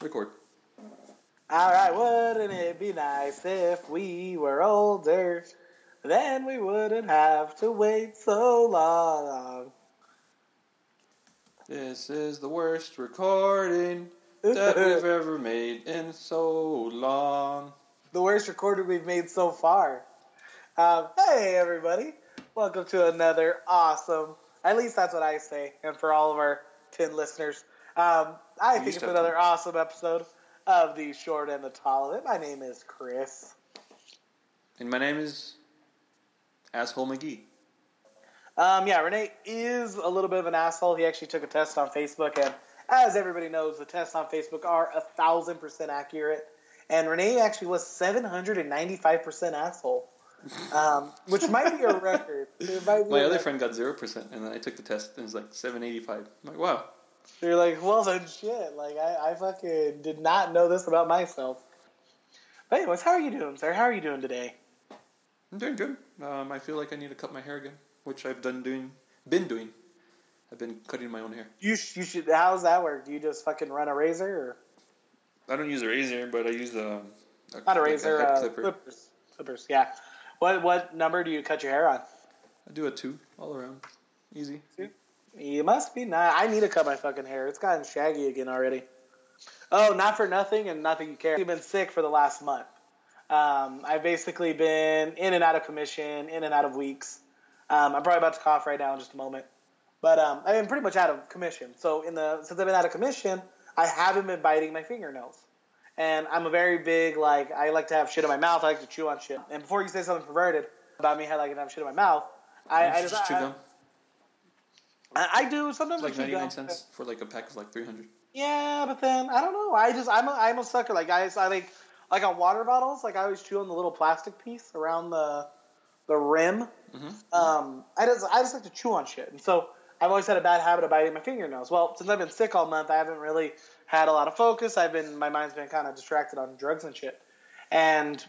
Record. All right, wouldn't it be nice if we were older? Then we wouldn't have to wait so long. This is the worst recording that we've ever made in so long. the worst recording we've made so far. Um, hey, everybody. Welcome to another awesome, at least that's what I say, and for all of our 10 listeners, um, I think it's another 10. awesome episode of The Short and the Tall of It. My name is Chris. And my name is Asshole McGee. Um, yeah, Renee is a little bit of an asshole. He actually took a test on Facebook, and as everybody knows, the tests on Facebook are a thousand percent accurate. And Renee actually was seven hundred and ninety-five percent asshole, um, which might be a record. Be My a other record. friend got 0%, and then I took the test, and it was like 785. I'm like, wow. You're like, well then, shit. Like, I, I fucking did not know this about myself. But anyways, how are you doing, sir? How are you doing today? I'm doing good. Um, I feel like I need to cut my hair again, which I've done doing, been doing. I've been cutting my own hair. You sh- you should. How's that work? Do you just fucking run a razor or I don't use a razor, but I use a, a not a like razor? head uh, clipper. Clippers. Clippers. Yeah. What what number do you cut your hair on? I do a two all around, easy. You must be not. I need to cut my fucking hair. It's gotten shaggy again already. Oh, not for nothing and nothing you care. I've been sick for the last month. Um, I've basically been in and out of commission, in and out of weeks. Um, I'm probably about to cough right now in just a moment. But um, I've been pretty much out of commission. So in the since I've been out of commission, I haven't been biting my fingernails. And I'm a very big like I like to have shit in my mouth. I like to chew on shit. And before you say something perverted about me, I like to have shit in my mouth. I, I just chew gum. I, I do sometimes. It's like 99 cents for like a pack of like 300. Yeah, but then I don't know. I just I'm a I'm a sucker. Like guys, I like like on water bottles. Like I always chew on the little plastic piece around the the rim. Mhm. Um, I just I just like to chew on shit, and so I've always had a bad habit of biting my fingernails. Well, since I've been sick all month, I haven't really had a lot of focus. I've been my mind's been kind of distracted on drugs and shit, and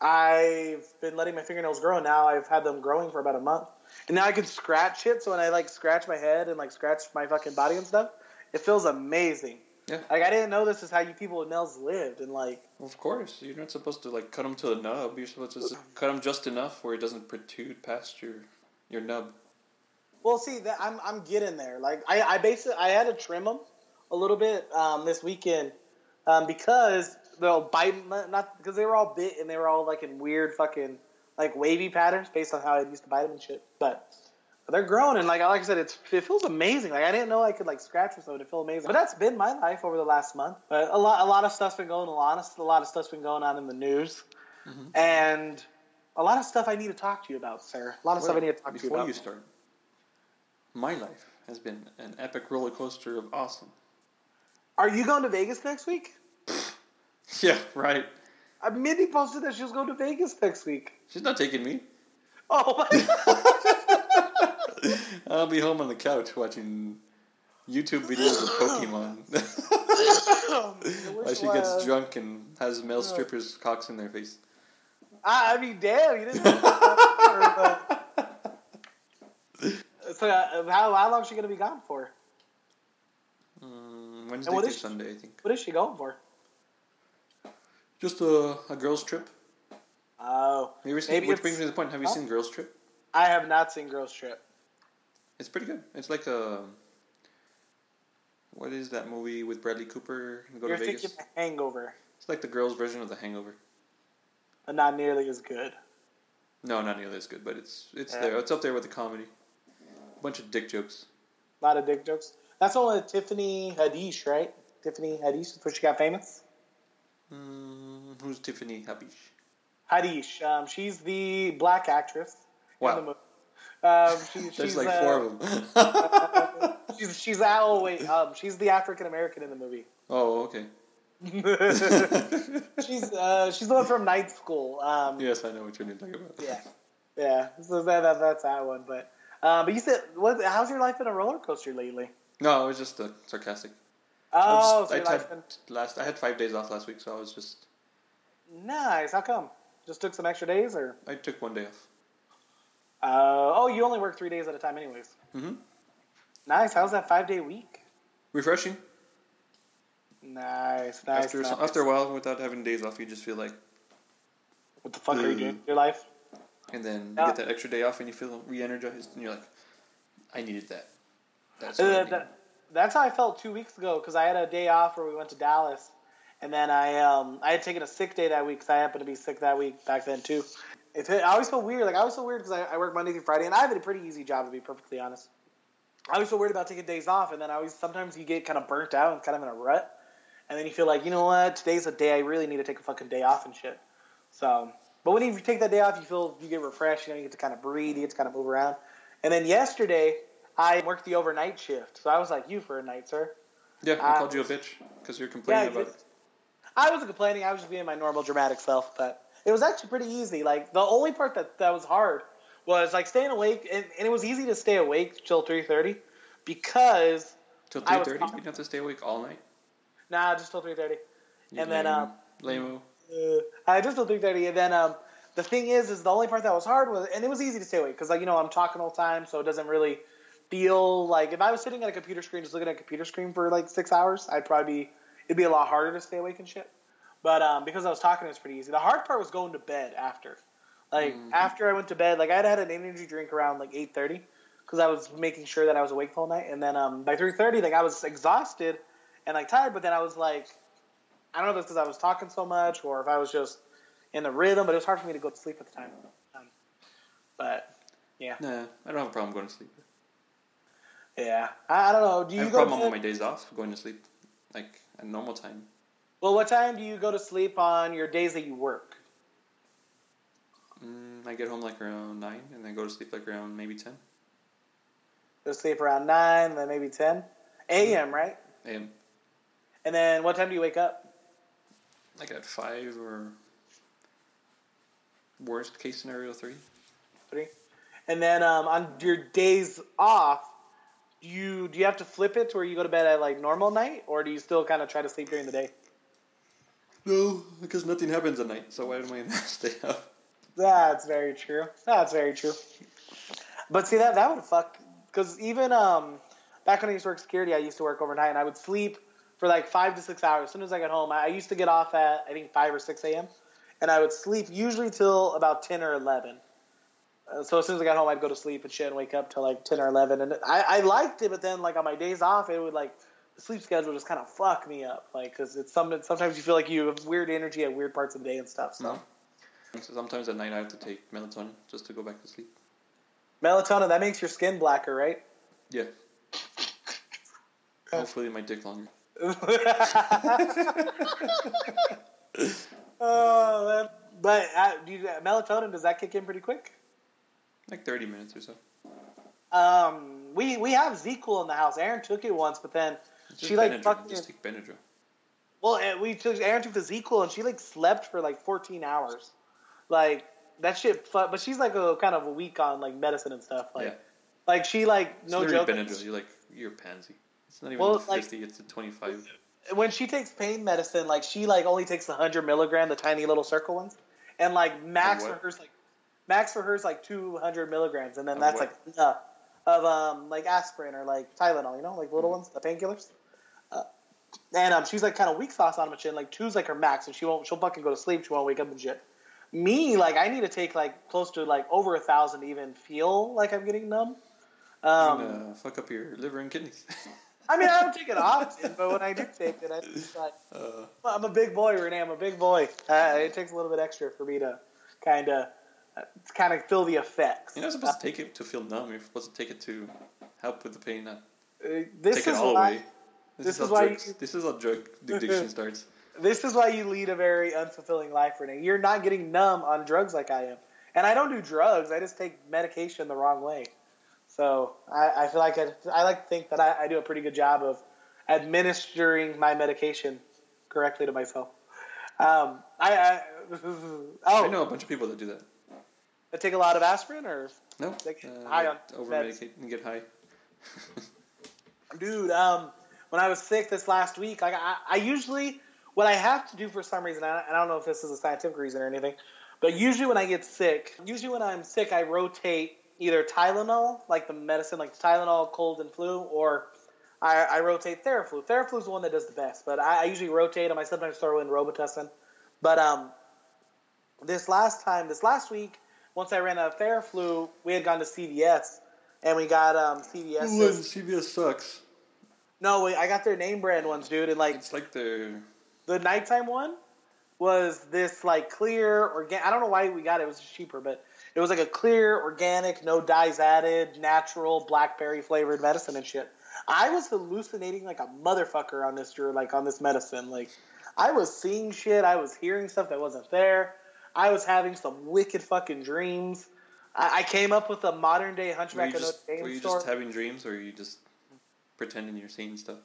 I've been letting my fingernails grow. Now I've had them growing for about a month, and now I can scratch it. So when I like scratch my head and like scratch my fucking body and stuff, it feels amazing. Yeah. Like I didn't know this is how you people with nails lived, and like Well, of course, you're not supposed to like cut them to the nub. You're supposed to cut them just enough where it doesn't protrude past your your nub. Well, see, that I'm I'm getting there. Like I I basically I had to trim them a little bit um, this weekend um, because they'll bite not because they were all bit and they were all like in weird fucking like wavy patterns based on how I used to bite them and shit. But they're growing and like like I said, it's it feels amazing. Like I didn't know I could like scratch with them. It feel amazing. But that's been my life over the last month. But a lot a lot of stuff's been going on. A lot of stuff's been going on in the news, Mhm. and a lot of stuff I need to talk to you about, sir. A lot of stuff I need to talk to you about. before you start, my life has been an epic roller coaster of awesome. Are you going to Vegas next week? Yeah, right. Uh, Mindy posted that she was going to Vegas next week. She's not taking me. Oh my god! I'll be home on the couch watching YouTube videos of Pokemon. I, While she gets drunk and has male strippers' cocks in their face. I, I mean, damn, you didn't. but- so, uh, how how long is she going to be gone for? Mm, Wednesday to she- Sunday, I think. What is she going for? Just a, a girls' trip. Oh, Have you ever seen, Maybe which brings me to the point. Have you Huh? seen Girls' Trip? I have not seen Girls Trip. It's pretty good. It's like a. What is that movie with Bradley Cooper? Go You're to Vegas. thinking Hangover, It's like the girls' version of The Hangover. but not nearly as good. No, not nearly as good, but it's it's Yeah. there. It's up there with the comedy. A bunch of dick jokes. A lot of dick jokes. That's the with Tiffany Haddish, right? Tiffany Haddish, before she got famous. Mm, who's Tiffany Haddish? Haddish. Um, she's the black actress Wow. in the movie. Um, she, There's she's like uh, four of them. she's she's oh wait um, she's the African American in the movie. oh, okay. she's uh, she's the one from Night School. Um, yes, I know what you're talking about. yeah. Yeah. So that, that that's that one. But um, but you said what? How's your life been a roller coaster lately? No, it was just uh, sarcastic. Oh, I, so I been last. I had five days off last week, so I was just. Nice. How come? Just took some extra days, or I took one day off. uh, oh, you only work three days at a time, anyways. hmm Nice. How's that five day week? Refreshing. Nice, nice. after nice. after a while, without having days off, you just feel like, what the fuck are you doing with your life? and then Yeah. you get that extra day off, and you feel re-energized, and you're like, I needed that. That's Uh, what I needed. that- that's how I felt two weeks ago because I had a day off where we went to Dallas, and then I um I had taken a sick day that week because I happened to be sick that week back then too. It, I always feel weird. Like I always feel weird because I, I work Monday through Friday, and I have a pretty easy job to be perfectly honest. I always feel weird about taking days off, and then I always sometimes you get kind of burnt out and kind of in a rut, and then you feel like you know what, today's a day I really need to take a fucking day off and shit. So, but when you take that day off, you feel you get refreshed. You know, you get to kind of breathe, you get to kind of move around. And then yesterday, I worked the overnight shift, so I was like you for a night, sir. yeah, I uh, called you a bitch because you're complaining Yeah, about it. I wasn't complaining. I was just being my normal dramatic self, but it was actually pretty easy. Like the only part that that was hard was like staying awake, and, and it was easy to stay awake till three thirty because Till three thirty, you didn't have to stay awake all night. nah, just till three thirty. And then, lame- um, lame-o. Uh, I just till three thirty, and then um, the thing is, is the only part that was hard was, and it was easy to stay awake because like you know I'm talking all the time, so it doesn't really feel like if I was sitting at a computer screen just looking at a computer screen for like six hours, I'd probably be it'd be a lot harder to stay awake and shit. But um, because I was talking, it was pretty easy. The hard part was going to bed after, like Mhm. after I went to bed, like I had had an energy drink around like eight thirty because I was making sure that I was awake the whole night, and then um, by three thirty, like I was exhausted and like tired, but then I was like, I don't know if it's because I was talking so much or if I was just in the rhythm, but it was hard for me to go to sleep at the time. Um, but yeah, Nah, I don't have a problem going to sleep. yeah, I, I don't know. Do I you have a problem on my days off going to sleep, like at normal time. well, what time do you go to sleep on your days that you work? Mm, I get home like around nine, and then go to sleep like around maybe ten Go to sleep around nine, then maybe ten a.m. Right? a.m. And then what time do you wake up? Like at five or worst case scenario three. Three. And then um, on your days off, you do you have to flip it to where you go to bed at like normal night, or do you still kind of try to sleep during the day? No, because nothing happens at night. So why am I gonna stay up? That's very true. That's very true. But see that that would fuck because even um back when I used to work security, I used to work overnight and I would sleep for like five to six hours. As soon as I got home, I I used to get off at I think five or six a.m. and I would sleep usually till about ten or eleven. Uh, so as soon as I got home, I'd go to sleep and shit and wake up till like ten or eleven. And I, I liked it, but then like on my days off, it would like the sleep schedule just kind of fuck me up. Like because it's some sometimes you feel like you have weird energy at weird parts of the day and stuff. So. No. So sometimes at night I have to take melatonin just to go back to sleep. Melatonin that makes your skin blacker, right? Yeah. Hopefully my dick longer. oh man! But uh, do you, melatonin does that kick in pretty quick? Like thirty minutes or so. Um, we we have ZzzQuil in the house. Aaron took it once, but then It's she just like Benadryl. fucking Just take Benadryl. well, uh, we took Aaron took the ZzzQuil and she like slept for like 14 hours, like that shit. fu- But she's like a kind of a weak on like medicine and stuff. Like Yeah. like she like no literally joke. Benadryl. You're like you're a pansy. It's not even Well, fifty. like- it's a twenty-five. when she takes pain medicine, like she like only takes the hundred milligram, the tiny little circle ones, and like max for hers like max for her is like two hundred milligrams, and then Of that's what? like enough of um like aspirin or like Tylenol, you know, like Mm-hmm. little ones, the painkillers. Uh, and um, she's like kind of weak sauce on and shit. Like two's like her max, and she won't she'll fucking go to sleep. She won't wake up and shit. Me, like I need to take like close to like over a thousand to even feel like I'm getting numb. Um, gonna fuck up your liver and kidneys. I mean, I don't take it often, but when I do take it, I just like. uh, I'm a big boy, Renee. I'm a big boy. Uh, it takes a little bit extra for me to kind of, uh, kind of feel the effects. you're not supposed to take it to feel numb. You're supposed to take it to help with the pain, not Uh, this take is it all why. away. This, this is, is how why drugs, you- this is how drug addiction starts. This is why you lead a very unfulfilling life, Renee. You're not getting numb on drugs like I am, and I don't do drugs. I just take medication the wrong way. So I, I feel like I, I like to think that I, I do a pretty good job of administering my medication correctly to myself. Um, I, I oh, I know a bunch of people that do that. I take a lot of aspirin, or No, Like, uh, high on over medicate and get high. Dude, um, when I was sick this last week, like I, I usually what I have to do for some reason, I, I don't know if this is a scientific reason or anything, but usually when I get sick, usually when I'm sick, I rotate either Tylenol, like the medicine, like Tylenol, cold and flu, or I, I rotate Theraflu. Theraflu is the one that does the best, but I, I usually rotate them. I sometimes throw in Robitussin. But um, this last time, this last week, once I ran out of Theraflu, we had gone to CVS, and we got um, CVS. Ooh, CVS sucks. No, wait, I got their name brand ones, dude, and like It's like the the nighttime one was this like clear organic. I don't know why we got it. It was cheaper, but it was like a clear, organic, no dyes added, natural blackberry flavored medicine and shit. I was hallucinating like a motherfucker on this like on this medicine. Like I was seeing shit. I was hearing stuff that wasn't there. I was having some wicked fucking dreams. I, I came up with a modern day Hunchback of Notre Dame were you story. just having dreams or are you just pretending you're seeing stuff?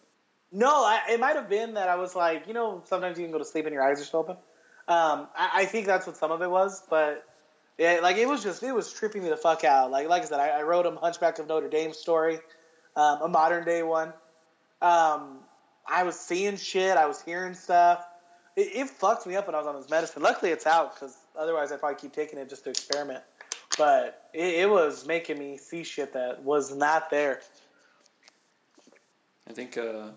No, I, it might have been that I was like, you know, sometimes you can go to sleep and your eyes are still open. Um, I, I think that's what some of it was, but yeah, like it was just it was tripping me the fuck out. Like like I said, I, I wrote him Hunchback of Notre Dame story, um, a modern day one. Um, I was seeing shit, I was hearing stuff. It, it fucked me up when I was on this medicine. Luckily, it's out because otherwise I'd probably keep taking it just to experiment. But it, it was making me see shit that was not there. I think uh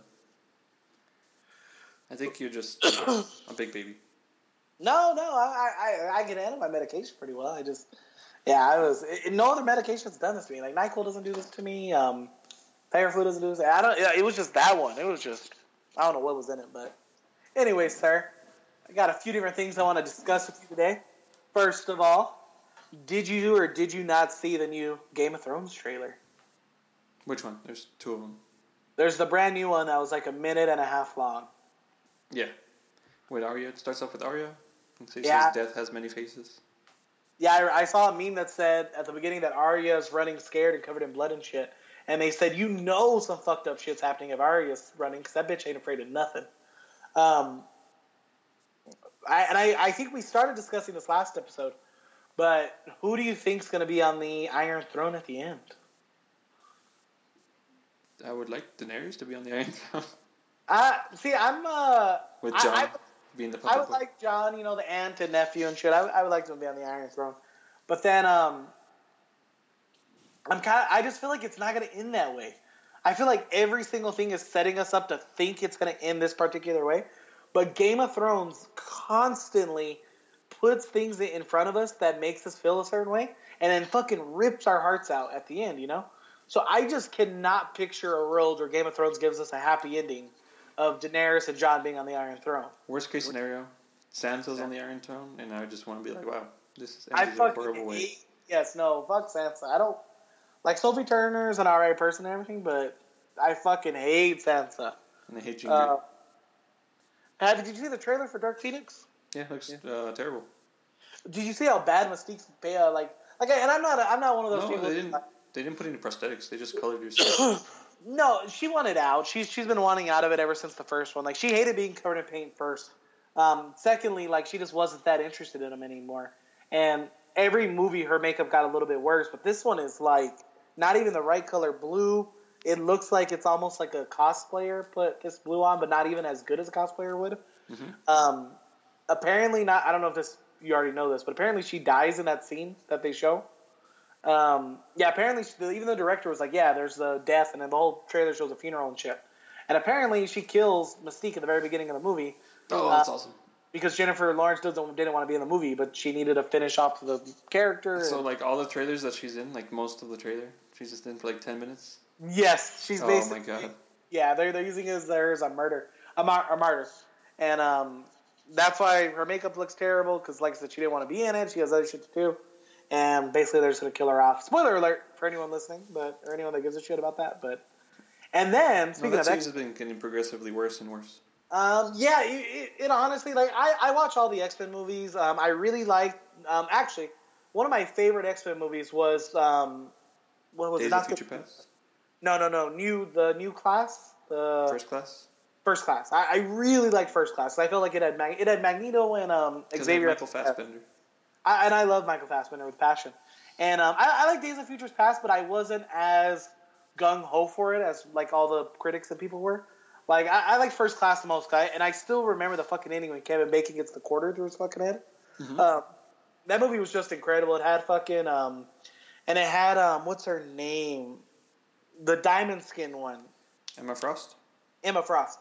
I think you're just a big baby. No, no, I, I, I can handle my medication pretty well. I just, yeah, I was. It, no other medication's done this to me. Like Nyquil doesn't do this to me. Um, Theraflu doesn't do this. I don't. yeah, It was just that one. It was just. I don't know what was in it, but anyway, sir, I got a few different things I want to discuss with you today. First of all, did you or did you not see the new Game of Thrones trailer? Which one? There's two of them. There's the brand new one that was like a minute and a half long. Yeah. With Arya, it starts off with Arya. Says Yeah. death has many faces. Yeah, I, I saw a meme that said at the beginning that Arya is running scared and covered in blood and shit. And they said, you know some fucked up shit's happening if Arya's running because that bitch ain't afraid of nothing. Um, I, and I, I think we started discussing this last episode, but who do you think's going to be on the Iron Throne at the end? I would like Daenerys to be on the Iron Throne Uh, see, I'm uh, with Jon I, being the I would like Jon, you know, the aunt and nephew and shit. I, I would like them to be on the Iron Throne, but then um, I'm kind of. I just feel like it's not going to end that way. I feel like every single thing is setting us up to think it's going to end this particular way, but Game of Thrones constantly puts things in front of us that makes us feel a certain way, and then fucking rips our hearts out at the end. You know. So I just cannot picture a world where Game of Thrones gives us a happy ending of Daenerys and Jon being on the Iron Throne. Worst case scenario, Sansa's on the Iron Throne, and I just want to be like, wow, this is I fucking horrible way. Yes, no, fuck Sansa. I don't like Sophie Turner is an alright person and everything, but I fucking hate Sansa. And I hate Jean Uh, Grey. Pat, did you see the trailer for Dark Phoenix? Yeah, it looks uh, terrible. Did you see how bad Mystique's uh, like? Like, and I'm not, I'm not one of those No, people. they didn't. They didn't put any prosthetics. They just colored your skin. No, she wanted out. She's she's been wanting out of it ever since the first one. Like she hated being covered in paint first. Um, secondly, like she just wasn't that interested in them anymore. And every movie, her makeup got a little bit worse. But this one is like not even the right color blue. It looks like it's almost like a cosplayer put this blue on, but not even as good as a cosplayer would. Mhm. Um, apparently, not. I don't know if this you already know this, but apparently she dies in that scene that they show. Um, yeah, apparently, she, even the director was like, "Yeah, there's the death," and then the whole trailer shows a funeral and shit. And apparently, she kills Mystique at the very beginning of the movie oh, that's Uh, awesome. because Jennifer Lawrence doesn't didn't want to be in the movie, but she needed to finish off the character. So and- like all the trailers that she's in, like most of the trailer, she's just in for like ten minutes. yes, she's basically. Oh my god. yeah. They're they're using as there as a murder, a, mar- a martyr, and um, that's why her makeup looks terrible because, like I said, she didn't want to be in it. She has other shit to do, and basically they're just gonna kill her off. Spoiler alert for anyone listening, but or anyone that gives a shit about that. But and then No, speaking that of X, has been getting progressively worse and worse. um, yeah, it, it, it honestly like I, I watch all the X Men movies. Um, I really like um, actually one of my favorite X Men movies was um, what was Days it? Not the- Future Past, no, no, no. New the new class. The First Class. First Class. I, I really like First Class. I felt like it had Mag- it had Magneto and um, Xavier. Michael Fassbender. I, and I love Michael Fassbender with passion. And um, I, I like Days of Futures Past, but I wasn't as gung ho for it as like all the critics and people were. Like I, I like First Class the most, guy, and I still remember the fucking ending when Kevin Bacon gets the quarter through his fucking head. Mhm. Um, that movie was just incredible. It had fucking um, and it had um, what's her name, the diamond skin one. Emma Frost. Emma Frost.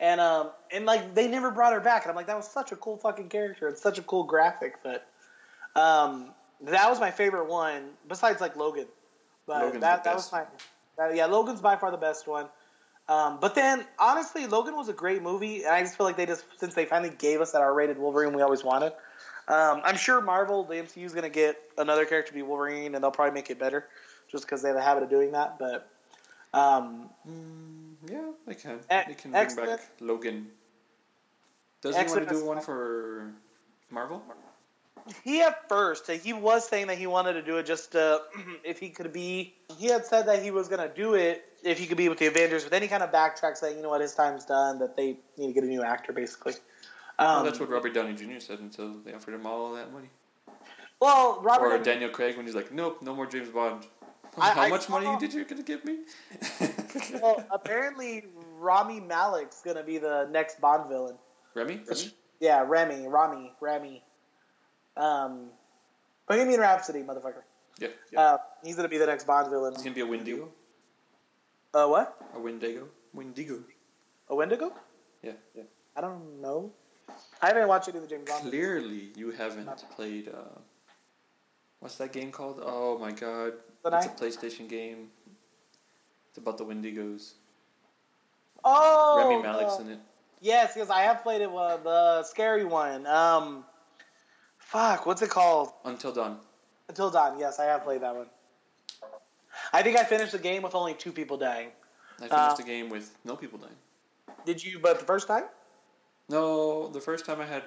And um and like they never brought her back, and I'm like that was such a cool fucking character. It's such a cool graphic, but um that was my favorite one besides like Logan. But Logan's that that was my that, yeah Logan's by far the best one. Um, but then honestly, Logan was a great movie, and I just feel like they just since they finally gave us that R-rated Wolverine we always wanted. Um, I'm sure Marvel, the MCU is going to get another character to be Wolverine, and they'll probably make it better, just because they have a habit of doing that. But um, Mm, yeah, they can. They can bring X-Men- back Logan. Does he want to do one for Marvel? He at first he was saying that he wanted to do it just uh, if he could be. He had said that he was gonna do it if he could be with the Avengers, but then he kind of backtracked, saying, "You know what, his time's done. That they need to get a new actor, basically." Well, Um, that's what Robert Downey Jr. said until they offered him all that money. well, Robert. or Daniel Craig when he's like, "Nope, no more James Bond." I- How I much money did you gonna give me? well, apparently Rami Malek's gonna be the next Bond villain. Remy, Remy? Yeah, Remy, Rami, Remy. Um, Bohemian Rhapsody, motherfucker. Yeah, yeah. Uh, he's gonna be the next Bond villain. He's gonna be a Wendigo. Uh, what? A Wendigo. Wendigo. A Wendigo? Yeah, yeah. I don't know. I haven't watched any of the James Bond. Clearly, you haven't played. Uh, what's that game called? Oh my god! The it's a PlayStation game. It's about the Wendigos. Oh, Remy Malek's uh, in it. yes, yes, I have played it. Uh, the scary one. Um, fuck, what's it called? Until Dawn. Until Dawn. Yes, I have played that one. I think I finished the game with only two people dying. I finished Uh, the game with no people dying. Did you? But the first time? No, the first time I had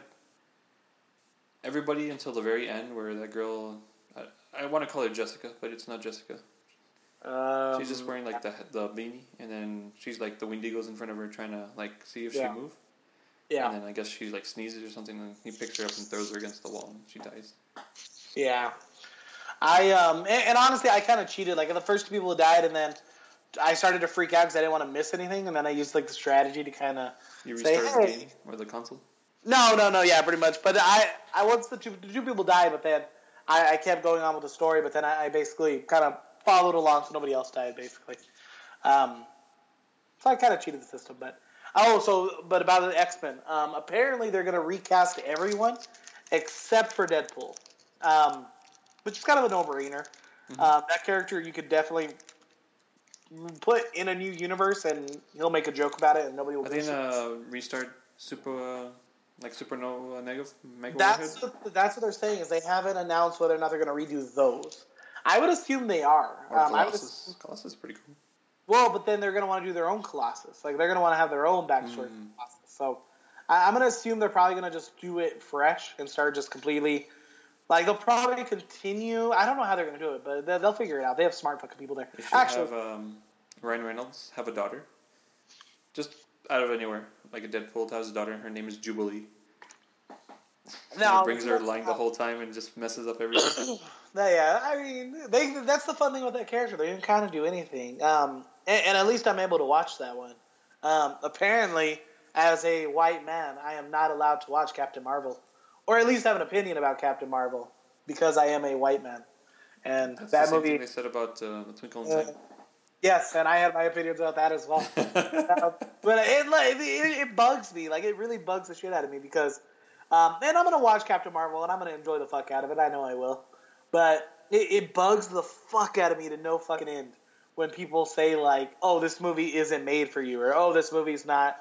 everybody until the very end, where that girl. I, I want to call her Jessica, but it's not Jessica. Um, She's just wearing like the the beanie, and then she's like the Wendigos in front of her, trying to like see if Yeah. she move. Yeah, And then I guess she like sneezes or something, and he picks her up and throws her against the wall, and she dies. yeah. I um and, and honestly, I kind of cheated. Like the first two people died, and then I started to freak out because I didn't want to miss anything, and then I used like the strategy to kind of You Say, restart "Hey." the game or the console. No, no, no. Yeah, pretty much. But I, I once the two, the two people died, but then I, I kept going on with the story. But then I, I basically kind of followed along, so nobody else died, basically. Um, so I kind of cheated the system. But oh, so but about the X Men. Um, apparently they're gonna recast everyone except for Deadpool, um, which is kind of a no brainer. Um, that character you could definitely put in a new universe, and he'll make a joke about it, and nobody will. Are they gonna restart Super uh, like Supernova Mega Mega That's what, that's what they're saying is they haven't announced whether or not they're going to redo those. I would assume they are. Um, would Colossus? Colossus is pretty cool. well, but then they're going to want to do their own Colossus. Like they're going to want to have their own backstory. Mm. Colossus. So I, I'm going to assume they're probably going to just do it fresh and start just completely. Like they'll probably continue. I don't know how they're going to do it, but they- they'll figure it out. They have smart fucking people there. Actually, have um, Ryan Reynolds have a daughter, just out of anywhere, like a Deadpool has a daughter. And her name is Jubilee. no, he brings her lying the whole time and just messes up everything. Yeah, I mean, they, that's the fun thing with that character. They can kind of do anything. Um, and, and at least I'm able to watch that one. Um, apparently, as a white man, I am not allowed to watch Captain Marvel, or at least have an opinion about Captain Marvel because I am a white man. And That's that the movie, they said about uh, the Twinkle and uh, yes, and I had my opinions about that as well. Uh, but it, like, it, it bugs me. Like it really bugs the shit out of me because, um, and I'm gonna watch Captain Marvel and I'm gonna enjoy the fuck out of it. I know I will, but it, it bugs the fuck out of me to no fucking end when people say like, "Oh, this movie isn't made for you," or "Oh, this movie's not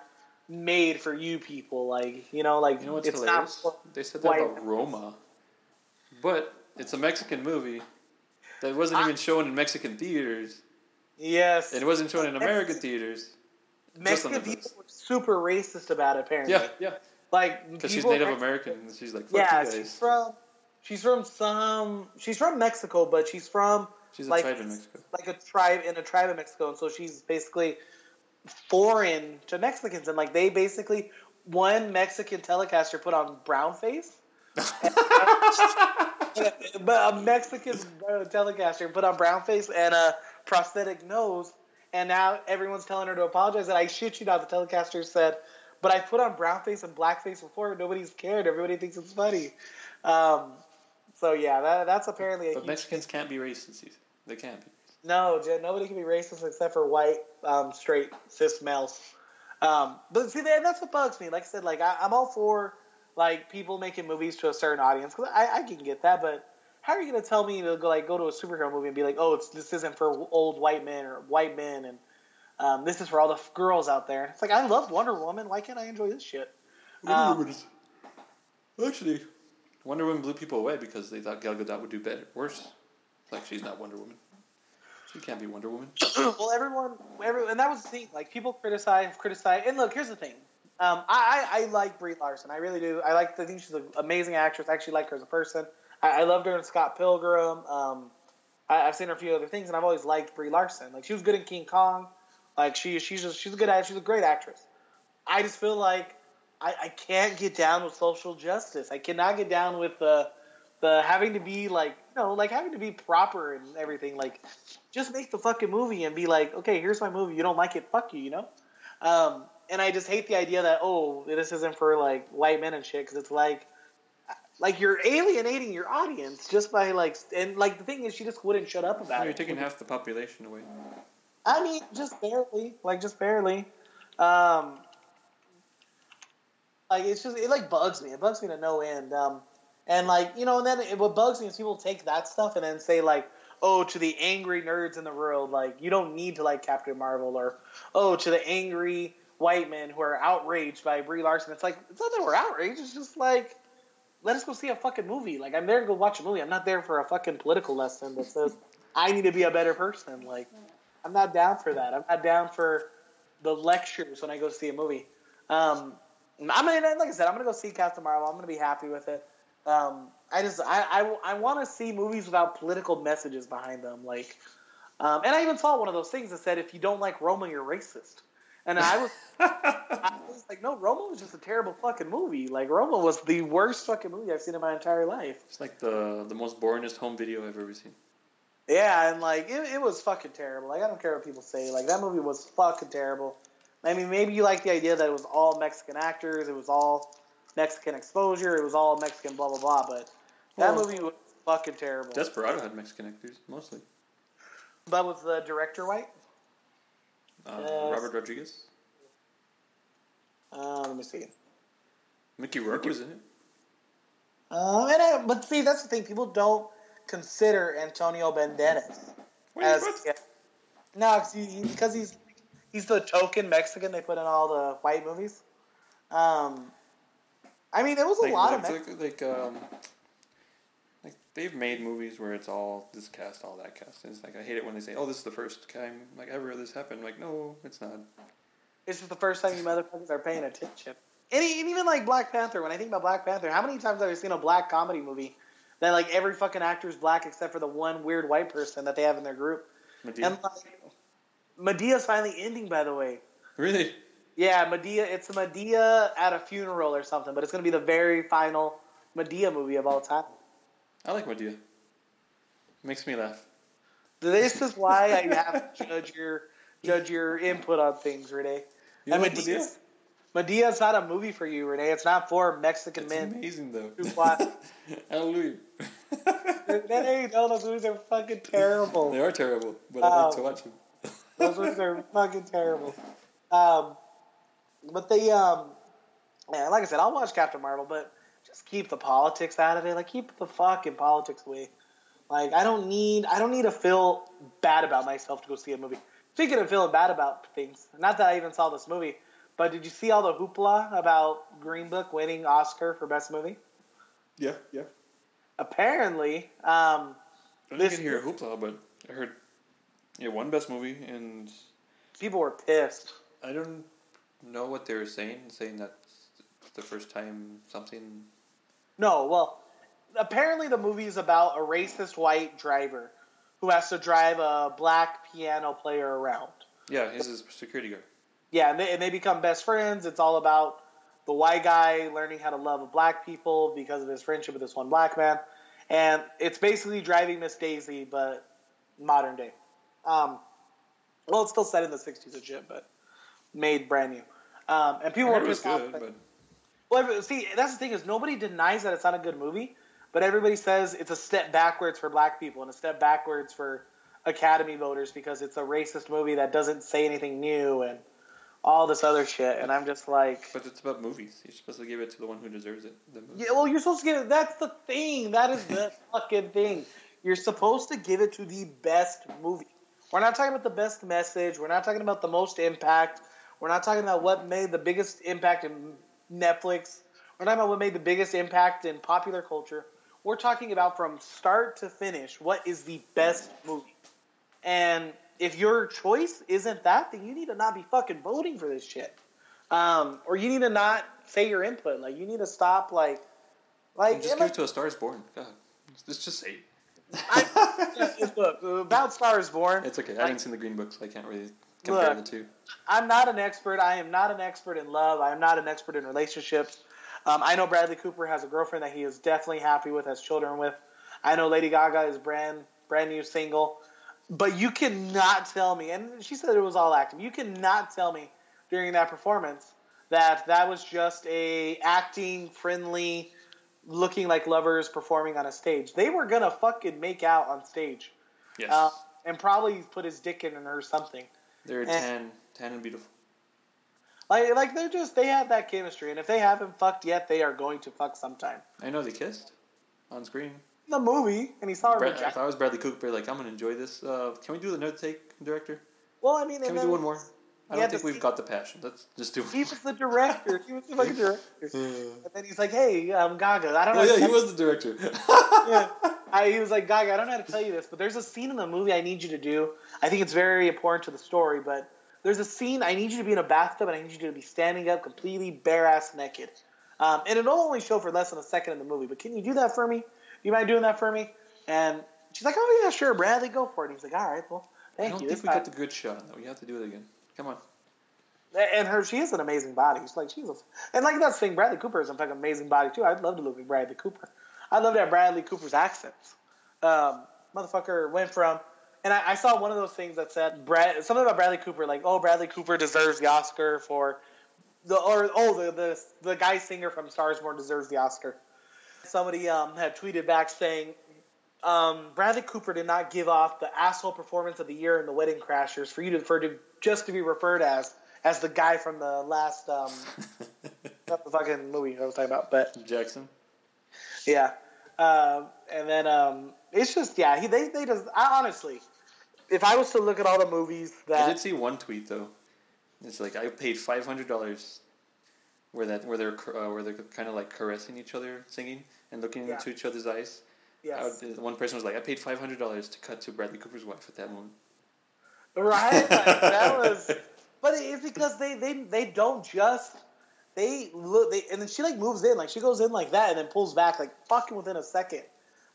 made for you people." Like you know, like You know what's it's hilarious? not. They said that about Roma, but it's a Mexican movie that wasn't I- even shown in Mexican theaters, Yes, and it wasn't shown in American theaters. Mexican people were super racist about it. Apparently, Yeah, yeah, like because she's Native American. and She's like, fuck Yeah, you guys. she's from. She's from some. She's from Mexico, but she's from She's a like tribe in Mexico. like a tribe in a tribe in Mexico, and so she's basically foreign to Mexicans, and like they basically one Mexican telecaster put on brown face, but a Mexican telecaster put on brown face and a prosthetic nose, and now everyone's telling her to apologize. And I shit you not, the telecaster said, "But I put on brown face and black face before, nobody's cared. Everybody thinks it's funny." Um, so yeah, that, that's apparently a But Mexicans can't be racist. They can't be. No, nobody can be racist except for white, um, straight, cis males. Um, but see, that, that's what bugs me. Like I said, like I, I'm all for like people making movies to a certain audience because I, I can get that. But how are you gonna tell me to go like go to a superhero movie and be like, oh, it's this isn't for old white men or white men and um, this is for all the f- girls out there. It's like I love Wonder Woman. Why can't I enjoy this shit? Wonder Um, Woman is actually Wonder Woman blew people away because they thought Gal Gadot would do better, worse. Like she's not Wonder Woman. She can't be Wonder Woman. well, everyone, every, and that was the thing. Like people criticize, criticize, and look, here's the thing. Um, I, I, like Brie Larson. I really do. I like. I think she's an amazing actress. I actually like her as a person. I, I loved her in Scott Pilgrim. Um, I, I've seen her a few other things, and I've always liked Brie Larson. Like she was good in King Kong. Like she, she's just she's a good she's a great actress. I just feel like I, I can't get down with social justice. I cannot get down with the the having to be like you know like having to be proper and everything. Like just make the fucking movie and be like, okay, here's my movie. You don't like it, fuck you, you know. Um, and I just hate the idea that oh, this isn't for like white men and shit because it's like like you're alienating your audience just by like and like the thing is she just wouldn't shut up about it. You're taking half the population away. I mean, just barely, like just barely. Um, like it's just it like bugs me. It bugs me to no end. Um, and like you know, and then it, what bugs me is people take that stuff and then say like, oh, to the angry nerds in the world, like you don't need to like Captain Marvel, or oh, to the angry white men who are outraged by Brie Larson. It's like it's not that we're outraged. It's just like let us go see a fucking movie. Like I'm there to go watch a movie. I'm not there for a fucking political lesson that says I need to be a better person. Like I'm not down for that. I'm not down for the lectures when I go see a movie. Um, I'm gonna, like I said, I'm gonna go see Captain Marvel. I'm gonna be happy with it. Um, I just, I, I, I want to see movies without political messages behind them. Like, um, and I even saw one of those things that said, if you don't like Roma, you're racist. And I was, I was like, no, Roma was just a terrible fucking movie. Like, Roma was the worst fucking movie I've seen in my entire life. It's like the the most boringest home video I've ever seen. Yeah, and like it, it was fucking terrible. Like I don't care what people say. Like that movie was fucking terrible. I mean, maybe you like the idea that it was all Mexican actors, it was all Mexican exposure, it was all Mexican blah blah blah. But that Well, movie was fucking terrible. Desperado had Mexican actors mostly. But was the director white? Uh, Yes. Robert Rodriguez, Uh, let me see. Mickey Rourke was in it. Um, and I, but see, that's the thing. People don't consider Antonio Banderas Wait, as what? yeah. no, 'cause he, he- because he's he's the token Mexican they put in all the white movies. Um, I mean, there was a Like, lot like, of Mex- like, like, um, like they've made movies where it's all this cast, all that cast. And it's like I hate it when they say, "Oh, this is the first time like ever this happened." like, no, it's not. This is the first time you motherfuckers are paying attention. And, and even like Black Panther, when I think about Black Panther, how many times have I seen a black comedy movie that like every fucking actor is black except for the one weird white person that they have in their group? Madea. And like, Madea's finally ending, by the way. really? Yeah, Madea. It's Madea at a funeral or something, but it's gonna be the very final Madea movie of all time. I like Madea. Makes me laugh. This is why I have to judge your judge your input on things, Renee. You And like Madea? Madea's, not a movie for you, Renee. It's not for Mexican It's men. amazing though. Who watch- Hallelujah. Renee, no, those movies are fucking terrible. they are terrible, but I like to Um, watch them. Those movies are fucking terrible. Um, but they, um, yeah, like I said, I'll watch Captain Marvel, but just keep the politics out of it. Like, keep the fucking politics away. Like, I don't need, I don't need to feel bad about myself to go see a movie. Speaking of feeling bad about things, not that I even saw this movie, but did you see all the hoopla about Green Book winning Oscar for Best Movie? Yeah, yeah. Apparently, um, I didn't This- hear hoopla, but I heard it won best movie, and people were pissed. I don't know what they were saying, saying that the first time something. No, well, apparently the movie is about a racist white driver who has to drive a black piano player around. Yeah, he's a security guard. Yeah, and they, and they become best friends. It's all about the white guy learning how to love black people because of his friendship with this one black man. And it's basically driving Miss Daisy, but modern day. Um, well, it's still set in the 60s and shit, but made brand new. Um, and people were pissed off. but well, see, that's the thing is nobody denies that it's not a good movie, but everybody says it's a step backwards for black people and a step backwards for Academy voters because it's a racist movie that doesn't say anything new and all this other shit. And I'm just like, But it's about movies. You're supposed to give it to the one who deserves it. The movie. yeah, well, you're supposed to give it. That's the thing. That is the fucking thing. You're supposed to give it to the best movie. We're not talking about the best message. We're not talking about the most impact. We're not talking about what made the biggest impact in Netflix. We're talking about what made the biggest impact in popular culture. We're talking about from start to finish what is the best movie. And if your choice isn't that, then you need to not be fucking voting for this shit. Um, or you need to not say your input. Like you need to stop. Like, like, And just give like it to A Star Is Born. God, let's just say. I, look about Star is Born. It's okay. I like, haven't seen the Green Books. So I can't really compare Look. the two. I'm not an expert. I am not an expert in love. I am not an expert in relationships. Um, I know Bradley Cooper has a girlfriend that he is definitely happy with, has children with. I know Lady Gaga is brand brand new single. But you cannot tell me, and she said it was all acting. You cannot tell me during that performance that that was just a acting friendly, looking like lovers performing on a stage. They were gonna fucking make out on stage, Yes. uh, and probably put his dick in her or something. They're eh. tan, tan and beautiful. Like, like they're just they have that chemistry, and if they haven't fucked yet, they are going to fuck sometime. I know they kissed on screen. In the movie, and he saw her. Brad, vagina. if I was Bradley Cooper, like I'm gonna enjoy this. Uh, can we do the note take, director? well, I mean, Can we do one more? I don't think we've see- got the passion. Let's just do. He was the director. He was the fucking director. And then he's like, "Hey, um, Gaga, I don't know." Oh yeah, he was the director. yeah. I, he was like, Gaga, I don't know how to tell you this, but there's a scene in the movie I need you to do. I think it's very important to the story, but there's a scene I need you to be in a bathtub and I need you to be standing up completely bare ass naked. Um, and it'll only show for less than a second in the movie, but can you do that for me? Do you mind doing that for me? And she's like, Oh, yeah, sure, Bradley, go for it. And he's like, All right, well, I thank don't you. think It's we fine." got the good shot. though. We have to do it again. Come on. And her, she has an amazing body. She's like, she's a, and like that's the thing. Bradley Cooper is a fucking amazing body too. I'd love to look like Bradley Cooper. I'd love to have Bradley Cooper's accents. Um, motherfucker went from, and I, I saw one of those things that said Brad something about Bradley Cooper, like, oh, Bradley Cooper deserves the Oscar for the or oh the the the guy singer from Stars Born deserves the Oscar. Somebody um, had tweeted back saying. Um, Bradley Cooper did not give off the asshole performance of the year in the Wedding Crashers for you to refer to just to be referred as as the guy from the last um not the fucking movie I was talking about, but Jackson. Yeah. Um, and then um, it's just yeah, he they they just I, honestly, if I was to look at all the movies that I did see one tweet though. It's like I paid five hundred dollars, where that where they're uh, where they're kind of like caressing each other, singing and looking Yeah. into each other's eyes. Yes, would- one person was like, "I paid five hundred dollars to cut to Bradley Cooper's wife at that moment." right, like, that was. But it's because they they they don't just they look they and then she like moves in like she goes in like that and then pulls back like fucking within a second.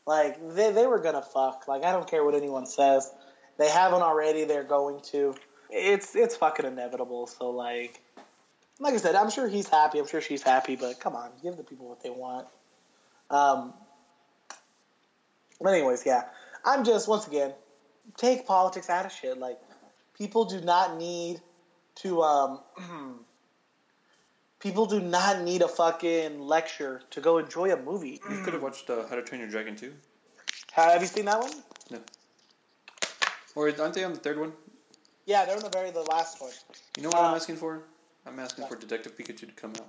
Like they they were gonna fuck. Like I don't care what anyone says. They haven't already. They're going to. It's it's fucking inevitable. So like, like I said, I'm sure he's happy. I'm sure she's happy. But come on, give the people what they want. Um. But anyways, yeah, I'm just once again take politics out of shit. Like people do not need to um people do not need a fucking lecture to go enjoy a movie. You could have watched uh, How to Train Your Dragon too. Have you seen that one? No. Or aren't they on the third one? Yeah, they're on the very the last one. You know what I'm Uh, asking for? I'm asking for Detective Pikachu to come out,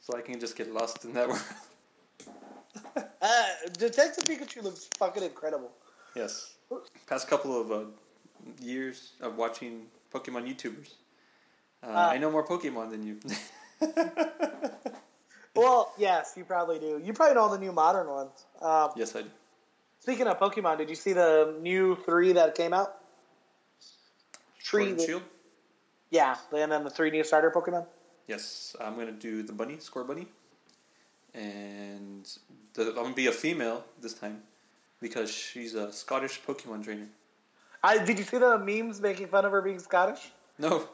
so I can just get lost in that world. Uh, Detective Pikachu looks fucking incredible. yes. Past couple of uh, years of watching Pokemon YouTubers, uh, Uh, I know more Pokemon than you. Well, yes, you probably do. You probably know all the new modern ones. Um, yes, I do. Speaking of Pokemon, did you see the new three that came out? Tree, and Shield. yeah, and then the three new starter Pokemon. Yes, I'm gonna do the bunny, Scorbunny, and the, I'm gonna be a female this time because she's a Scottish Pokemon trainer. I did you see the memes making fun of her being Scottish? No,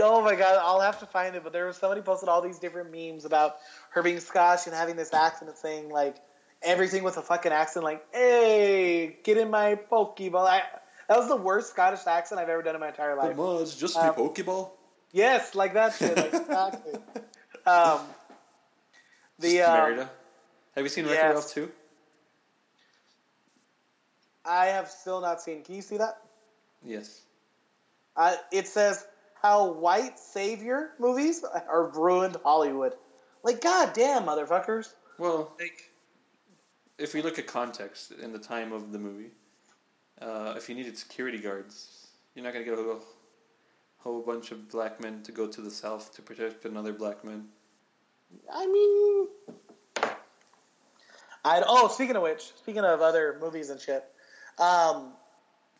Oh my god, I'll have to find it. But there was somebody posted all these different memes about her being Scotch and having this accent and saying like everything with a fucking accent, like "Hey, get in my Pokeball." I, that was the worst Scottish accent I've ever done in my entire life. come on, it's just Um, Pokeball. Yes, like that shit. Like, exactly. Um, the um, Have you seen Wreck-It yes. Ralph too? I have still not seen. Can you see that? Yes. Uh, it says how white savior movies are ruined Hollywood. Like, goddamn, motherfuckers. Well, Like, if we look at context in the time of the movie, uh, if you needed security guards, you're not gonna get a whole, whole bunch of black men to go to the south to protect another black man. I mean, I oh, speaking of which, speaking of other movies and shit, um,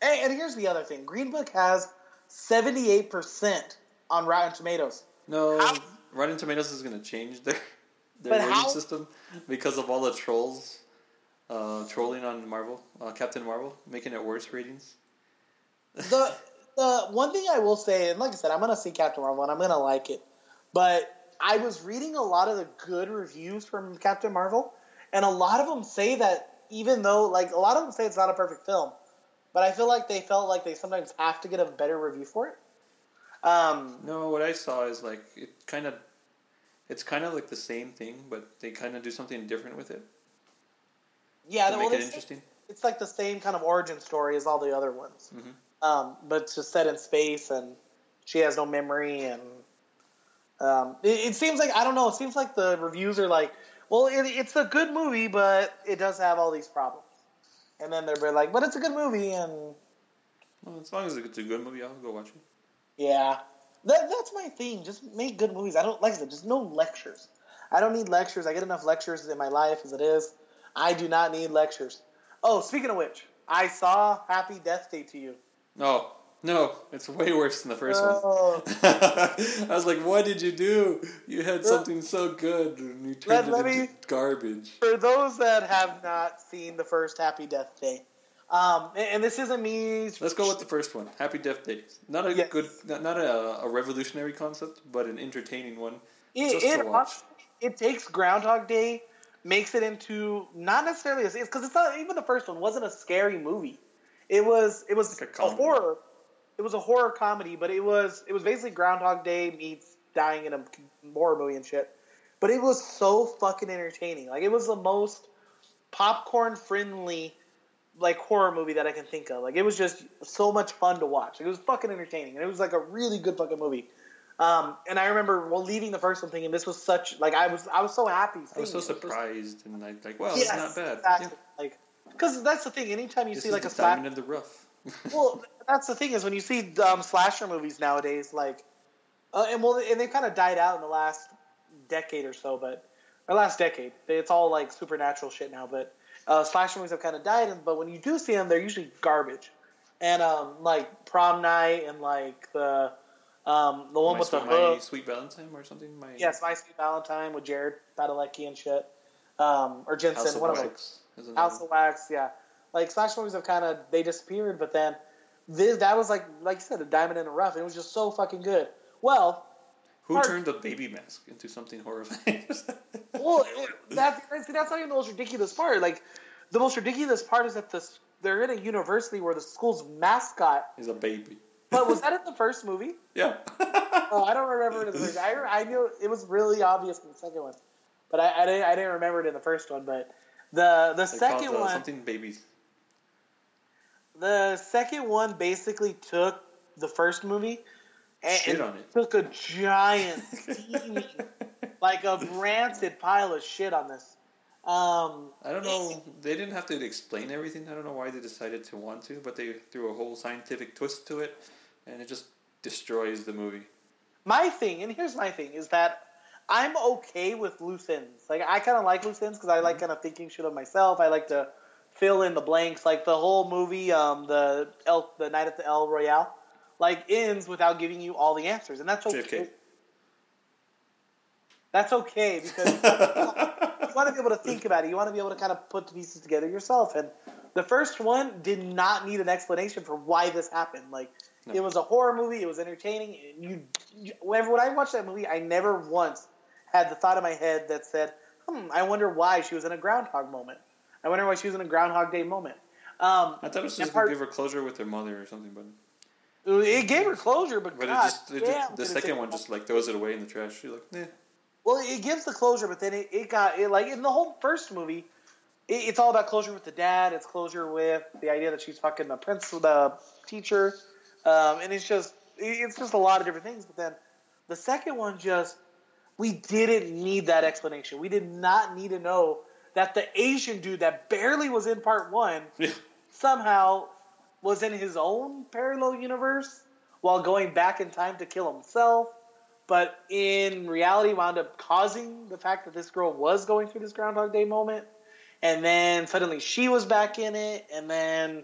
and, and here's the other thing: Green Book has seventy eight percent on Rotten Tomatoes. No, How- Rotten Tomatoes is gonna change their their rating system because of all the trolls, uh, trolling on Marvel, uh, Captain Marvel, making it worse ratings. the the one thing I will say, and like I said, I'm gonna see Captain Marvel and I'm gonna like it, but I was reading a lot of the good reviews from Captain Marvel, and a lot of them say that even though like a lot of them say it's not a perfect film, but I feel like they felt like they sometimes have to get a better review for it. Um, No, what I saw is like it kind of, it's kind of like the same thing, but they kind of do something different with it yeah, to well, make it it's, interesting. it's like the same kind of origin story as all the other ones, Mhm. um, but it's just set in space and she has no memory and um, it, it seems like I don't know. It seems like the reviews are like, well, it, it's a good movie, but it does have all these problems. And then they're like, but it's a good movie, and Well, as long as it's a good movie, I'll go watch it. yeah, that that's my thing. Just make good movies. I don't like I said, just no lectures. I don't need lectures. I get enough lectures in my life as it is. I do not need lectures. Oh, speaking of which, I saw Happy Death Day to You. No, no, it's way worse than the first Oh. one. I was like, what did you do? You had something so good, and you turned let it into me- garbage. for those that have not seen the first Happy Death Day, um, and, and this isn't me. Let's go with the first one. Happy Death Day. Not a Yes. good, not, not a, a revolutionary concept, but an entertaining one. It, it, it takes Groundhog Day, makes it into not necessarily a because it's not even the first one wasn't a scary movie. It was it was Like a a, horror. It was a horror comedy, but it was it was basically Groundhog Day meets dying in a horror movie and shit. But it was so fucking entertaining. Like it was the most popcorn friendly like horror movie that I can think of. Like it was just so much fun to watch. Like, it was fucking entertaining, and it was like a really good fucking movie. Um, and I remember well leaving the first one thinking this was such like I was I was so happy. I was so it. It was- surprised and like, like wow, Yes, it's not bad. exactly. Yeah. Like because that's the thing. Anytime you This see like a diamond in the rough. Well, that's the thing is when you see um, slasher movies nowadays, like, uh, and well, and they've kind of died out in the last decade or so, but or last decade, it's all like supernatural shit now. But uh, slasher movies have kind of died, and but when you do see them, they're usually garbage. And um, like prom night and like the um, the one my, with the sweet, hook. my sweet Valentine or something. My Yes, My Sweet Valentine with Jared Padalecki and shit. Um, or Jensen, House of one of them. Wax. is another House of Wax, yeah. Like slash movies have kind of they disappeared, but then this that was like like you said, a diamond in the rough. It was just so fucking good. Well, Who turned the baby mask into something horrifying? well, that see, that's not even the most ridiculous part. Like the most ridiculous part is that this they're in a university where the school's mascot. is a baby. But was that in the first movie? Yeah. Oh, I don't remember it in the first. I I knew it was really obvious in the second one, but I, I didn't I didn't remember it in the first one. But the the They second uh, one. something babies. The second one basically took the first movie and Shit on it. took a giant, steaming, like a rancid pile of shit on this. Um, I don't know. They didn't have to explain everything. I don't know why they decided to want to, but they threw a whole scientific twist to it, and it just destroys the movie. my thing, and here's my thing, is that I'm okay with loose ends. Like I kind of like loose ends because I like kind of thinking shit of myself. I like to fill in the blanks. Like the whole movie, um, the El, the Night at the El Royale, like ends without giving you all the answers, and that's okay. JFK. That's okay because you want to be able to think about it. You want to be able to kind of put the pieces together yourself. And the first one did not need an explanation for why this happened. Like No. it was a horror movie. It was entertaining. And you, you, whenever when I watched that movie, I never once had the thought in my head that said, "Hmm, I wonder why she was in a Groundhog moment. I wonder why she was in a Groundhog Day moment." Um, I thought it was just part- give her closure with her mother or something, but it gave her closure, but, but it just, it just the second one just like throws it away in the trash. You're like, eh. Well, it gives the closure, but then it, it got it like in the whole first movie, it, it's all about closure with the dad. It's closure with the idea that she's fucking the principal, the teacher, um, and it's just it's just a lot of different things. But then the second one just we didn't need that explanation. We did not need to know that the Asian dude that barely was in part one somehow was in his own parallel universe while going back in time to kill himself. But in reality, wound up causing the fact that this girl was going through this Groundhog Day moment. And then suddenly she was back in it. And then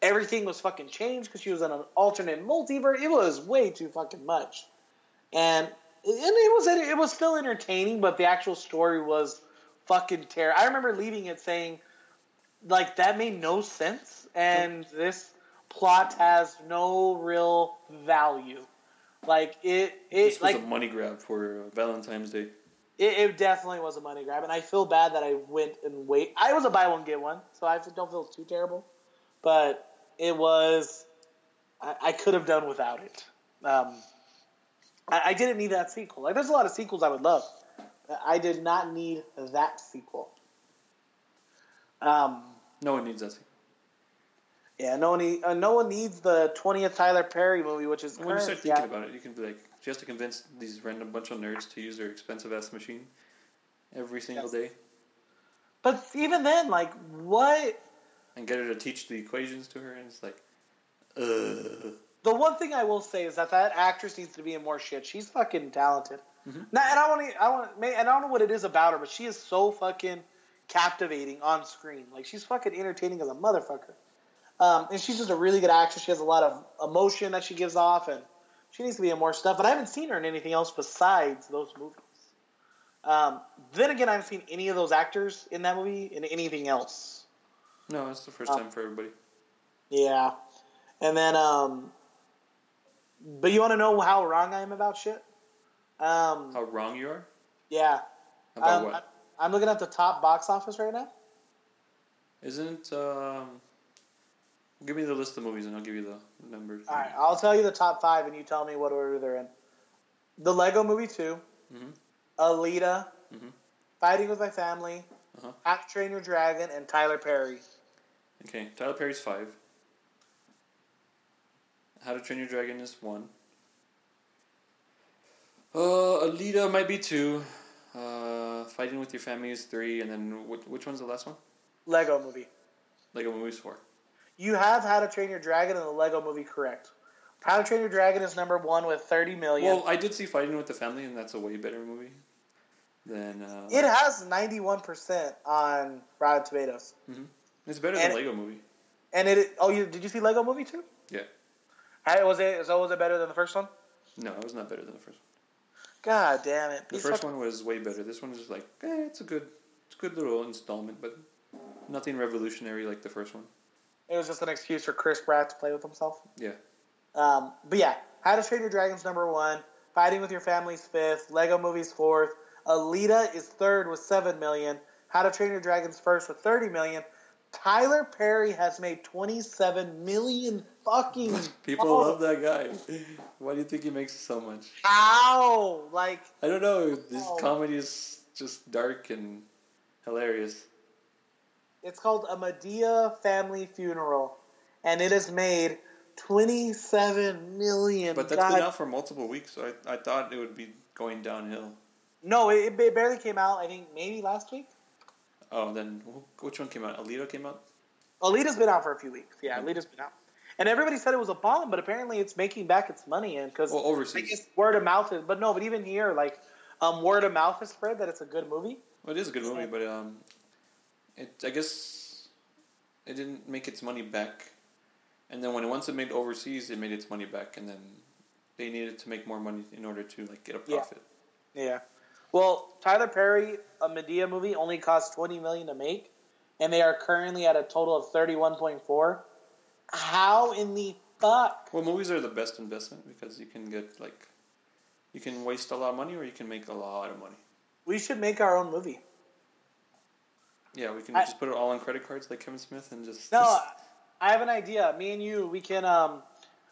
everything was fucking changed because she was in an alternate multiverse. It was way too fucking much. And, and it was it was still entertaining, but the actual story was fucking tear. I remember leaving it saying, like that made no sense and this plot has no real value. Like it it This was like a money grab for Valentine's Day. it, it definitely was a money grab and i feel bad that i went and wait. I was a buy one get one so i don't feel too terrible but it was i, I could have done without it. Um, I, I didn't need that sequel. Like there's a lot of sequels i would love i did not need that sequel um, No one needs that. Yeah, no one, need, uh, no one needs the twentieth Tyler Perry movie, which is When you start current- thinking yeah. about it, you can be like, she has to convince these random bunch of nerds to use their expensive ass machine every single Yes. day But even then, like, what? and get her to teach the equations to her, and it's like, uh, The one thing I will say is that that actress needs to be in more shit. She's fucking talented. Mhm. Now, and I want to, I want, and I don't know what it is about her, but she is so fucking captivating on screen. Like she's fucking entertaining as a motherfucker. Um, and she's just a really good actress. She has a lot of emotion that she gives off, and she needs to be in more stuff. But I haven't seen her in anything else besides those movies. Um, then again, I haven't seen any of those actors in that movie in anything else. no, it's the first Oh. time for everybody. Yeah. And then, um, but you want to know how wrong I am about shit? Um, How wrong you are yeah. about Um, what? I, I'm looking at the top box office right now. Isn't um, give me the list of movies and I'll give you the numbers. All right, I'll tell you the top five, and you tell me what order they're in. The Lego Movie 2, Mhm. Alita, Mhm. Fighting with My Family, Uh-huh. How to Train Your Dragon, and Tyler Perry. Okay, Tyler Perry's five. How to Train Your Dragon is one. Uh, Alita might be two. Uh, Fighting with Your Family is three, and then which, which one's the last one? Lego Movie. Lego Movie's four. You have How to Train Your Dragon and the Lego Movie correct. How to Train Your Dragon is number one with 30 million. Well, I did see Fighting with the Family, and that's a way better movie than. Uh, it has 91% on Rotten Tomatoes. it's better and- than Lego Movie. And it oh you did you see Lego Movie too? Yeah. Hey, was it so was it better than the first one? No, it was not better than the first one. God damn it! The first one was way better. This one is like, eh, it's a good, it's a good little installment, but nothing revolutionary like the first one. It was just an excuse for Chris Pratt to play with himself. Yeah. Um, but yeah, How to Train Your Dragon's number one. Fighting with Your Family's fifth. Lego Movie's fourth. Alita is third with seven million. How to Train Your Dragon's first with thirty million. Tyler Perry has made twenty-seven million fucking. People love that guy. Why do you think he makes so much? How? Like I don't know. This comedy is just dark and hilarious. It's called a Madea Family Funeral, and it has made twenty-seven million. But that's God. been out for multiple weeks, so I, I thought it would be going downhill. No, it, it barely came out. I think maybe last week. Oh, then which one came out? Alita came out. Alita's been out for a few weeks. Yeah. Alita's been out, and everybody said it was a bomb, but apparently it's making back its money. And because Well, I overseas. guess word of mouth is, but no, but even here, like, um, word of mouth has spread that it's a good movie. Well, it is a good movie, but um, it I guess it didn't make its money back, and then when it once it made overseas, it made its money back, and then they needed to make more money in order to like get a Yeah. profit. Yeah. Well, Tyler Perry, a Madea movie, only cost twenty million to make, and they are currently at a total of thirty-one point four. How in the fuck? Well, movies are the best investment because you can get like, you can waste a lot of money or you can make a lot of money. We should make our own movie. Yeah, we can I- just put it all on credit cards like Kevin Smith and just. No, just- I have an idea. Me and you, we can, um,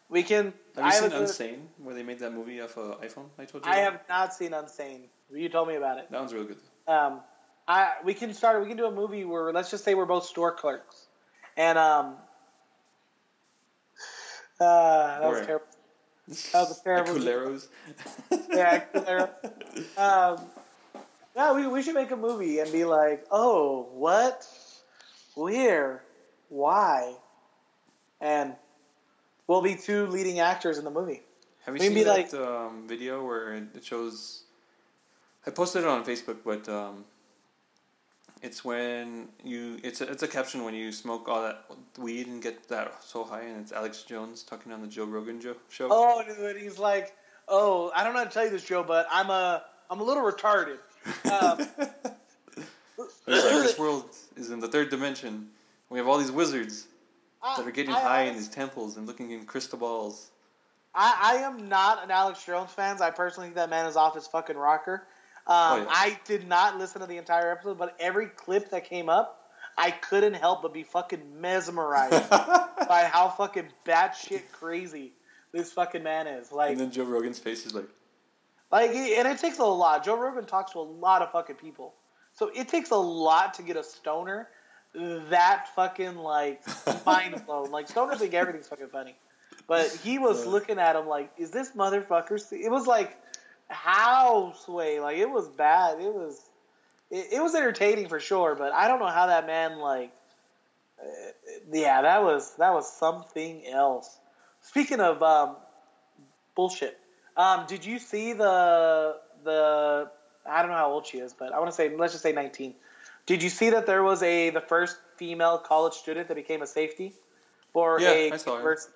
we can. have I you have seen a where they made that movie off a iPhone? I told you. I about? have not seen Unsane. You told me about it. That one's real good. Um, I we can start. We can do a movie where let's just say we're both store clerks, and um, uh, that was terrible. That was a terrible. Culeros. yeah, Aguilera. um, yeah, we we should make a movie and be like, oh, what, where, why, and we'll be two leading actors in the movie. Have you can seen that um, video where it shows? I posted it on Facebook, but um, it's when you it's a, it's a caption when you smoke all that weed and get that so high, and it's Alex Jones talking on the Joe Rogan jo- show. Oh, dude, he's like, oh, I don't know how to tell you this, Joe, but I'm a I'm a little retarded. Um, like, this world is in the third dimension. We have all these wizards that are getting I high in these temples and looking in crystal balls. I, I am not an Alex Jones fan. I personally think that man is off his fucking rocker. Um, Oh, yeah. I did not listen to the entire episode, but every clip that came up, I couldn't help but be fucking mesmerized by how fucking batshit crazy this fucking man is. Like, and then Joe Rogan's face is like, like, and it takes a lot. Joe Rogan talks to a lot of fucking people, so it takes a lot to get a stoner that fucking like mind blown. Like stoners think everything's fucking funny, but he was looking at him like, "Is this motherfucker?" se-" It was like houseway. Like it was bad. It was, it, it was entertaining for sure. But I don't know how that man like. Uh, yeah, that was that was something else. Speaking of um, bullshit, um, did you see the the? I don't know how old she is, but I want to say let's just say nineteen. Did you see that there was a the first female college student that became a safety for Yeah, a I saw her. university?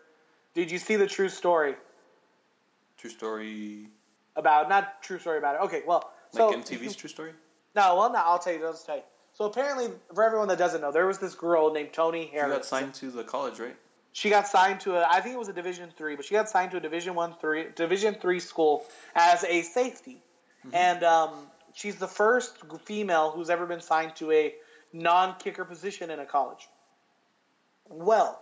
Did you see the true story true story, about not true story about it? Okay, well, so like MTV's true story. no, well, no, I'll tell you. I'll just tell you. So apparently, for everyone that doesn't know, there was this girl named Tony She got signed to the college, right? She got signed to a, I think it was a Division three, but she got signed to a Division one three, Division three school as a safety, and um, she's the first female who's ever been signed to a non-kicker position in a college. Well,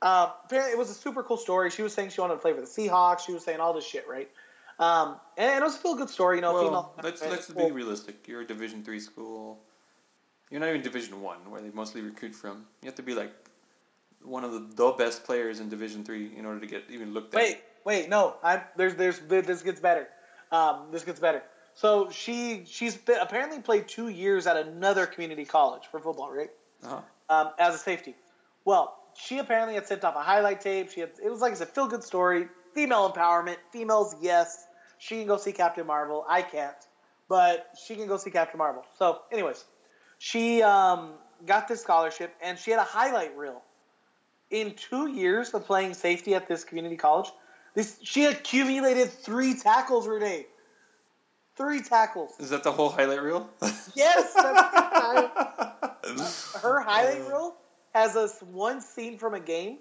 um, apparently it was a super cool story. She was saying she wanted to play for the Seahawks. She was saying all this shit, right? Um, and it was still a good story, you know. Well, female. let's let's be realistic. You're a Division three school. You're not even Division one, where they mostly recruit from. You have to be like one of the, the best players in Division three in order to get even looked at. Wait, wait, no. I'm there's there's this gets better. Um, this gets better. So she she's been, apparently played two years at another community college for football, right? Uh-huh. Um, as a safety. Well, she apparently had sent off a highlight tape. She had it was like it's a feel good story, female empowerment, females yes. She can go see Captain Marvel. I can't, but she can go see Captain Marvel. So, anyways, she um, got this scholarship and she had a highlight reel in two years of playing safety at this community college, this she accumulated three tackles, Renee. Three tackles. Is that the whole highlight reel? Yes, that's her highlight reel has us one scene from a game,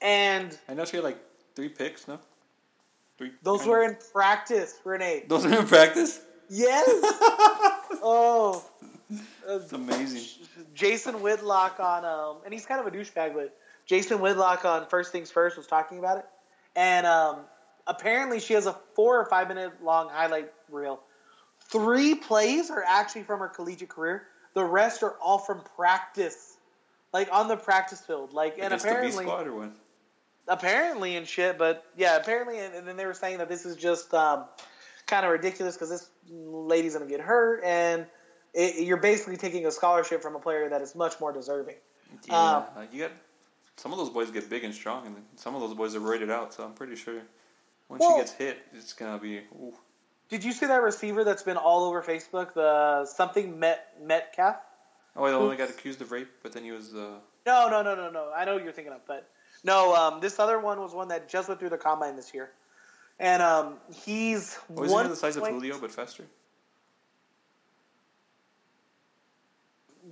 and I know she had like three picks. No, three. those were of- in practice, Renee. Those are in practice. Yes. oh, It's amazing. Jason Whitlock on um, and he's kind of a douchebag, but Jason Whitlock on First Things First was talking about it, and um, apparently she has a four or five minute long highlight reel. Three plays are actually from her collegiate career. The rest are all from practice, like on the practice field. Like and Against the B apparently, squad or what? apparently and shit. But yeah, apparently, and, and then they were saying that this is just um, kind of ridiculous because this lady's gonna get hurt, and it, you're basically taking a scholarship from a player that is much more deserving. Yeah, Um, you got some of those boys get big and strong, and some of those boys are roided out. So I'm pretty sure when Well- she gets hit, it's gonna be. Ooh. Did you see that receiver that's been all over Facebook? The something Met Metcalf. Oh, wait, the one that got accused of rape, but then he was. Uh, No, no, no, no, no. I know what you're thinking of, but no. Um, this other one was one that just went through the combine this year, and um, he's oh, is he the size of Julio but faster?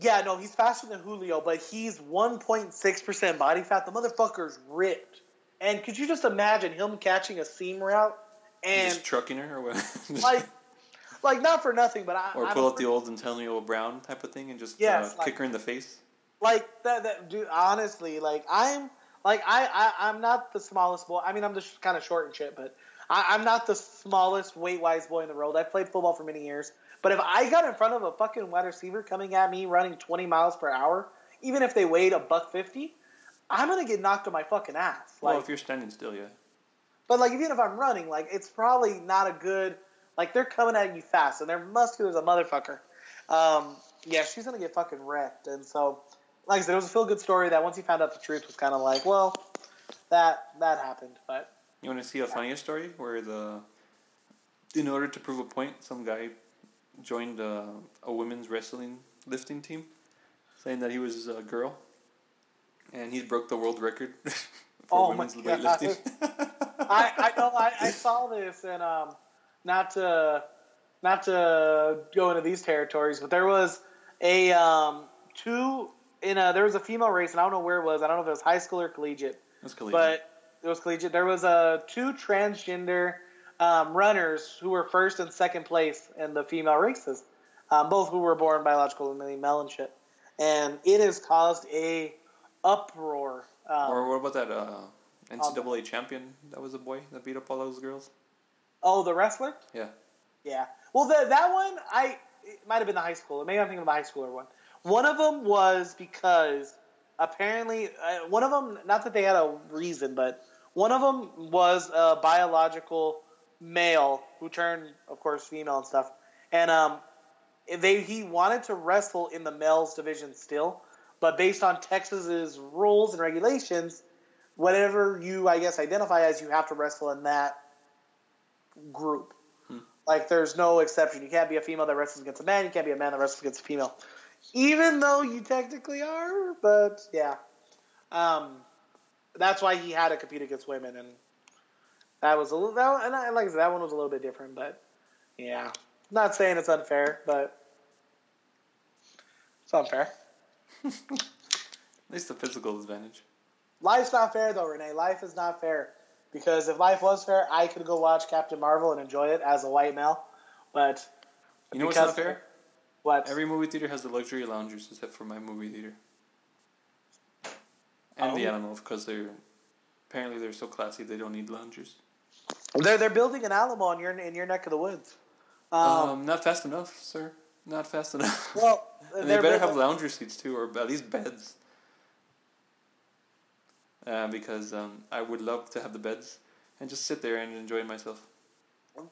Yeah, no, he's faster than Julio, but he's 1.6 percent body fat. The motherfucker's ripped. And could you just imagine him catching a seam route and Just trucking her, or what? like, like not for nothing, but I or pull out the old Antonio Brown type of thing and just Yes, uh, like- kick her in the face. like that that dude honestly like i'm like i, I i'm not the smallest boy i mean i'm just kind of short and shit but I, i'm not the smallest weight wise boy in the world i've played football for many years But if I got in front of a fucking wide receiver coming at me running 20 miles per hour, even if they weighed a buck 50, I'm gonna get knocked on my fucking ass. Like, well, if you're standing still, yeah. but like even if I'm running, like it's probably not a good. Like they're coming at you fast, and they're muscular as a motherfucker. Um, yeah, she's gonna get fucking wrecked. And so, like I said, it was a feel good story that once he found out the truth was kind of like, well, that that happened. But You want to see a funnier story where the, in order to prove a point, some guy joined a, a women's wrestling lifting team, saying that he was a girl, and he broke the world record for Oh women's weightlifting. I, I know I, I saw this and um, not to not to go into these territories, but there was a um, two in a there was a female race and I don't know where it was. I don't know if it was high school or collegiate, That's collegiate. but it was collegiate. There was a two transgender um, runners who were first and second place in the female races, um, both who were born biologically male and shit, and it has caused a uproar. Um, or what about that uh, NCAA champion that was a boy that beat up all those girls? oh, the wrestler. Yeah. Yeah. Well, the, that one, I might have been the high schooler. Maybe I'm thinking of the high schooler one. One of them was because apparently, uh, one of them, not that they had a reason, but one of them was a biological male who turned, of course, female and stuff. And um, they he wanted to wrestle in the males division still, but based on Texas's rules and regulations, whatever you, I guess, identify as, you have to wrestle in that group. Like, there's no exception. You can't be a female that wrestles against a man. You can't be a man that wrestles against a female, even though you technically are. But yeah, um, that's why he had to compete against women, and that was a little. That, and I, like I said, that one was a little bit different. But yeah, not saying it's unfair, but it's unfair. At least the physical advantage. Life's not fair though, Renee. Life is not fair. Because if life was fair, I could go watch Captain Marvel and enjoy it as a white male. But You know what's not fair? what? Every movie theater has the luxury loungers except for my movie theater. And the Oh. animal, because they're apparently they're so classy they don't need loungers. They're they're building an Alamo in your in your neck of the woods. Um, Um, not fast enough, sir. Not fast enough. well, and they better have lounger seats too, or at least beds. Uh, because um, I would love to have the beds and just sit there and enjoy myself.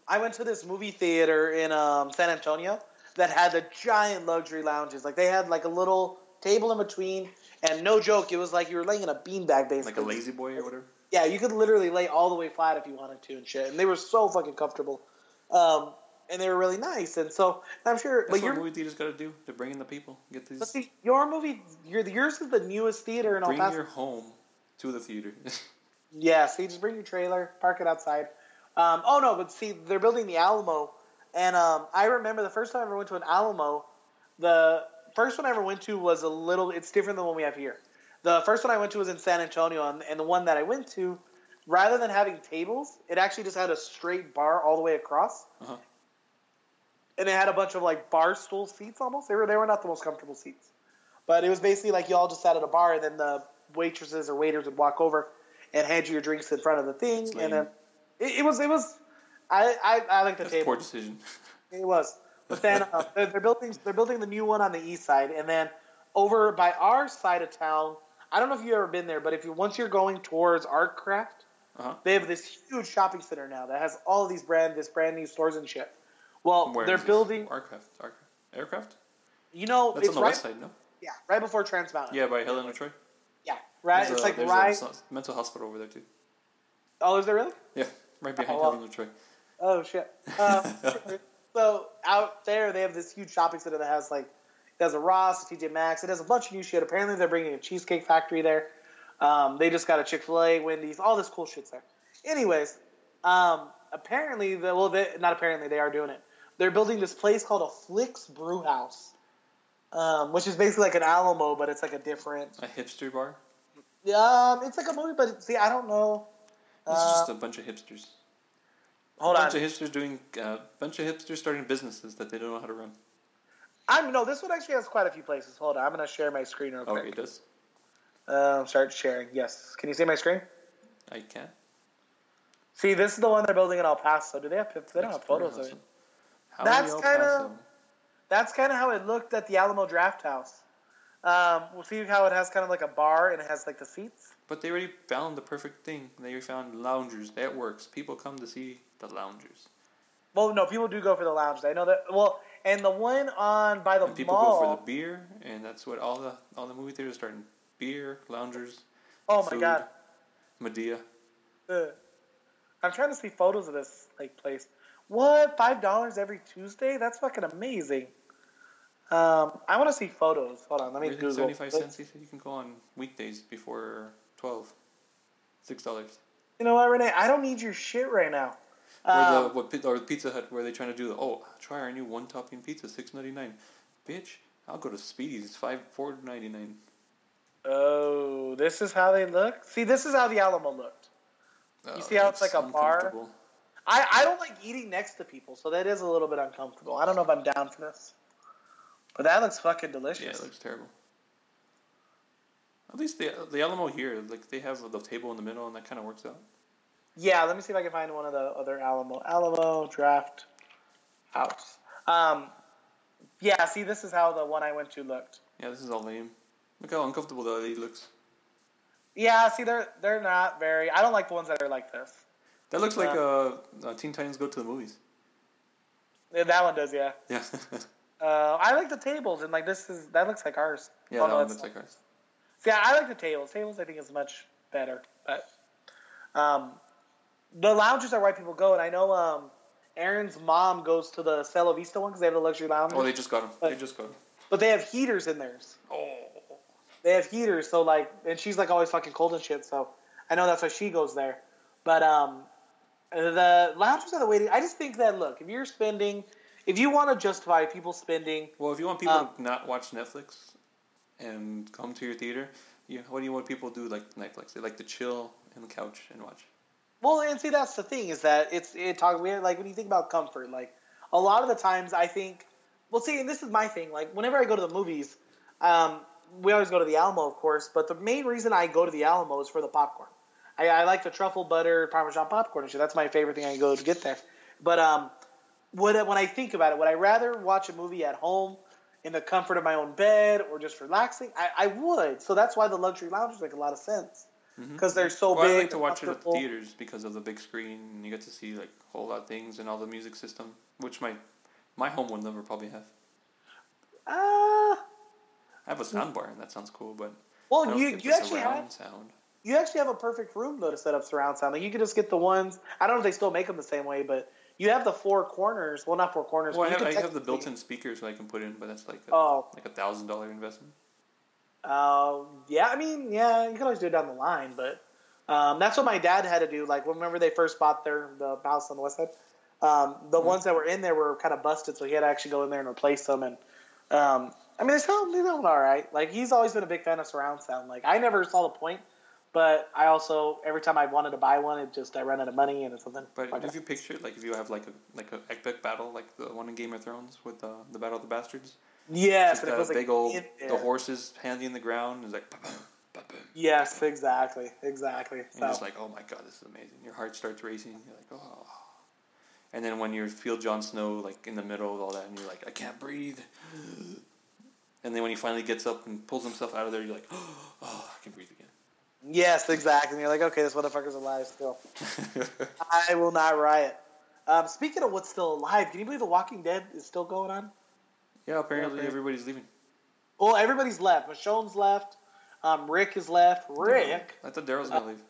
I went to this movie theater in um, San Antonio that had the giant luxury lounges. Like they had like a little table in between, and no joke, it was like you were laying in a beanbag basically. Like a lazy boy or whatever. Yeah, you could literally lay all the way flat if you wanted to and shit. And they were so fucking comfortable. Um, and they were really nice. And so I'm sure, That's but what your movie theater's got to do. To bring in the people, get these. but see, your movie, your yours is the newest theater in El bring Paso. your home to the theater. Yeah, so you just bring your trailer, park it outside. Um, oh no, but see, they're building the Alamo, and um, I remember the first time I ever went to an Alamo. The first one I ever went to was a little. It's different than what we have here. The first one I went to was in San Antonio, and, and the one that I went to, rather than having tables, it actually just had a straight bar all the way across, Uh-huh. And it had a bunch of like bar stool seats almost. They were they were not the most comfortable seats, but it was basically like you all just sat at a bar, and then the waitresses or waiters would walk over and hand you your drinks in front of the thing, and then it, it was it was. I I, I like the That's table. poor decision. It was. But then uh, they're, they're building they're building the new one on the east side, and then over by our side of town. I don't know if you've ever been there, but if you once you're going towards Artcraft, Uh-huh. they have this huge shopping center now that has all these brand this brand new stores and shit. Well, Where they're building. aircraft. Aircraft. Aircraft. You know, That's it's on the right. west side, no? Yeah, right before Trans Mountain. Yeah, by Helen of Troy. Yeah, right. There's it's a- like right. A mental hospital over there too. Oh, is there really? Yeah, right behind Oh, well. Helen of Troy. Oh shit. Um, so out there, they have this huge shopping center that has like it has a Ross, a TJ Maxx, it has a bunch of new shit. Apparently, they're bringing a cheesecake factory there. Um, they just got a Chick Fil A, Wendy's, all this cool shit's there. Anyways, um, apparently, the, well, they, not apparently, they are doing it. They're building this place called a Flix Brewhouse, um, which is basically like an Alamo, but it's like a different. A hipster bar. Um, it's like a movie, but see, I don't know. It's Uh, just a bunch of hipsters. hold a on. bunch of hipsters doing. A uh, bunch of hipsters starting businesses that they don't know how to run. I'm no. This one actually has quite a few places. Hold on, I'm gonna share my screen real quick. Oh, quick. it does. Um, start sharing. Yes. Can you see my screen? I can. See, this is the one they're building in El Paso. Do they have? They don't have photos of it. How That's kinda- that's kind of how it looked at the Alamo Drafthouse. Um, we'll see how it has kind of like a bar and it has like the seats. But they already found the perfect thing. They found loungers. That works. People come to see the loungers. Well, no, people do go for the lounge. I know that. Well, and the one on by the And people mall. go for the beer, and that's what all the all the movie theaters are starting. Beer, loungers, oh my food. god. Madea. Ugh. I'm trying to see photos of this like place. What? Five dollars every Tuesday? That's fucking amazing. Um, I want to see photos. Hold on, let me Google. Seventy-five cents. He said you can go on weekdays before twelve. Six dollars. You know what, Renee? I don't need your shit right now. Or the Um, what or Pizza Hut where they trying to do the oh try our new one topping pizza six ninety nine, bitch. I'll go to Speedy's it's five four ninety nine. oh, this is how they look. See, this is how the Alamo looked. You see how it's like a bar? I, I don't like eating next to people, so that is a little bit uncomfortable. I don't know if I'm down for this, but that looks fucking delicious. Yeah, it looks terrible. At least the the Alamo here, like they have the table in the middle, and that kind of works out. Yeah, let me see if I can find one of the other Alamo Alamo Draft House. Um, yeah, see, this is how the one I went to looked. Yeah, this is all lame. Look how uncomfortable the lady looks. Yeah, see, they're they're not very. I don't like the ones that are like this. That looks like Uh, uh, uh, Teen Titans Go to the Movies. Yeah, that one does, yeah. Yeah, Uh, I like the tables, and like this is that looks like ours. yeah, Oh, that no, one looks like ours. See, I like the tables. Tables, I think, is much better. But um, the lounges are where people go, and I know um, Aaron's mom goes to the Cielo Vista one because they have the luxury lounge. Oh, they just got him. They just got him. but they have heaters in theirs. Oh, They have heaters, so like, and she's like always fucking cold and shit. So I know that's why she goes there. But um, the lounges are the way. To, I just think that look, if you're spending, if you want to justify people spending, well, if you want people Um, to not watch Netflix and come to your theater, you what do you want people to do like Netflix? They like to chill on the couch and watch. Well, and see, that's the thing is that it's it talk we like when you think about comfort, like a lot of the times I think, well, see, and this is my thing. Like whenever I go to the movies, um, we always go to the Alamo, of course. But the main reason I go to the Alamo is for the popcorn. I, I like the truffle butter parmesan popcorn and shit. That's my favorite thing I go to get there. But um, when when I think about it, would I rather watch a movie at home in the comfort of my own bed or just relaxing? I, I would. So that's why the luxury lounges make a lot of sense because they're so Mm-hmm. Well, big. I like to watch it at the theaters because of the big screen, and you get to see like a whole lot of things and all the music system, which my my home would never probably have. Ah. I have a sound bar, and that sounds cool, but Well, you you actually have sound. You actually have a perfect room though to set up surround sound. Like you could just get the ones. I don't know if they still make them the same way, but you have the four corners. Well, not four corners. Well, I but you have, I have the built-in speakers that I can put in, but that's like a, Oh. like a thousand dollar investment. Uh, yeah, I mean, yeah, you can always do it down the line, but um, that's what my dad had to do. Like, remember they first bought their the house on the west side. Um, the Mm-hmm. ones that were in there were kind of busted, so he had to actually go in there and replace them. And um, I mean, they sound they sound all right. Like he's always been a big fan of surround sound. Like I never saw the point, but I also every time I wanted to buy one, it just I ran out of money and it's something. But if you picture like if you have like a like a epic battle, like the one in Game of Thrones with uh, the Battle of the Bastards, yes, just got was like big old the horses handy in the ground is like. Yes, exactly, exactly. and So, you're just like, oh my god, this is amazing. Your heart starts racing. You're like, oh. And then when you feel Jon Snow like in the middle of all that, and you're like, I can't breathe. And then when he finally gets up and pulls himself out of there, you're like, oh, I can breathe again. Yes, exactly. And you're like, okay, this motherfucker's alive still. I will not riot. Um, speaking of what's still alive, can you believe The Walking Dead is still going on? yeah, apparently Okay. everybody's leaving. Well, everybody's left. Michonne's left. Um, Rick is left. Rick? I thought Daryl's gonna leave.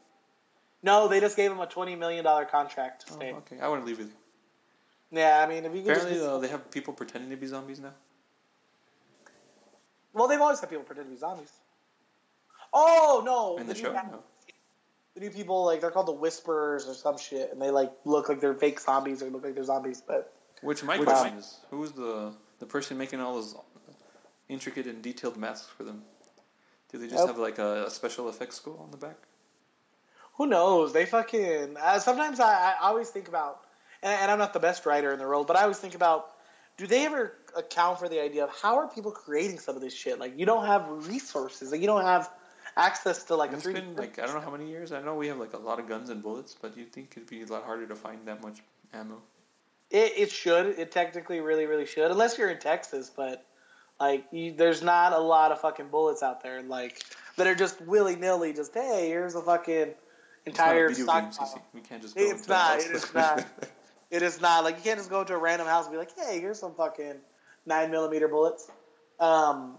No, they just gave him a twenty million dollar contract to Oh, stay. okay, I wouldn't leave with you. Yeah, I mean, if you could Apparently, just, uh, they have people pretending to be zombies now. well, they've always had people pretending to be zombies. Oh no! In the new show, no. The new people like they're called the Whisperers or some shit, and they like look like they're fake zombies or look like they're zombies. But Which my Which- question is, who's the the person making all those intricate and detailed masks for them? Do they just Yep. have like a, a special effects school on the back? who knows? They fucking. Uh, sometimes I, I always think about, and, and I'm not the best writer in the world, but I always think about, do they ever account for the idea of how are people creating some of this shit? Like you don't have resources, like you don't have access to like a It's three. been like I don't know how many years. I know we have like a lot of guns and bullets, but you'd think it'd be a lot harder to find that much ammo. It, it should. It technically really, really should. Unless you're in Texas, but like, you, there's not a lot of fucking bullets out there, like that are just willy nilly. Just hey, here's a fucking entire it's not a video game, stockpile. CC. We can't just. Go It's into a not. It is not. It is not like you can't just go to a random house and be like, "Hey, here's some fucking nine millimeter bullets." Um,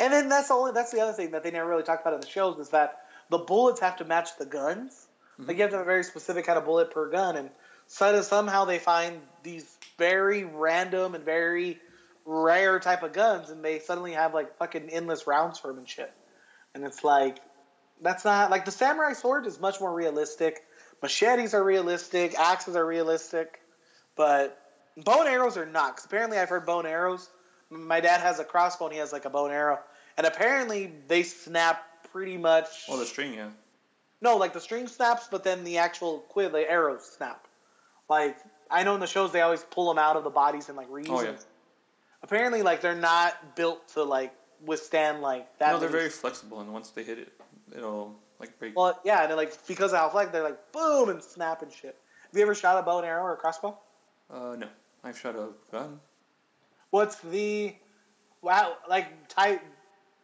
and then that's the only that's the other thing that they never really talked about in the shows is that the bullets have to match the guns. Mm-hmm. Like you have to have a very specific kind of bullet per gun, and so somehow they find these very random and very rare type of guns, and they suddenly have like fucking endless rounds for them and shit. And it's like that's not like the samurai sword is much more realistic. Machetes are realistic, axes are realistic, but bow and arrows are not. Cause apparently, I've heard bow and arrows. My dad has a crossbow and he has like a bow and arrow, and apparently they snap pretty much. well, the string, yeah. No, like the string snaps, but then the actual quid, the arrows snap. Like I know in the shows they always pull them out of the bodies and like reuse Oh, yeah. them. Apparently, like they're not built to like withstand like that. no, they're very flexible, and once they hit it, it'll like break. well, yeah, and then, like because of how flex, they're like boom and snap and shit. Have you ever shot a bow and arrow or a crossbow? uh, no, I've shot a gun. What's the wow like type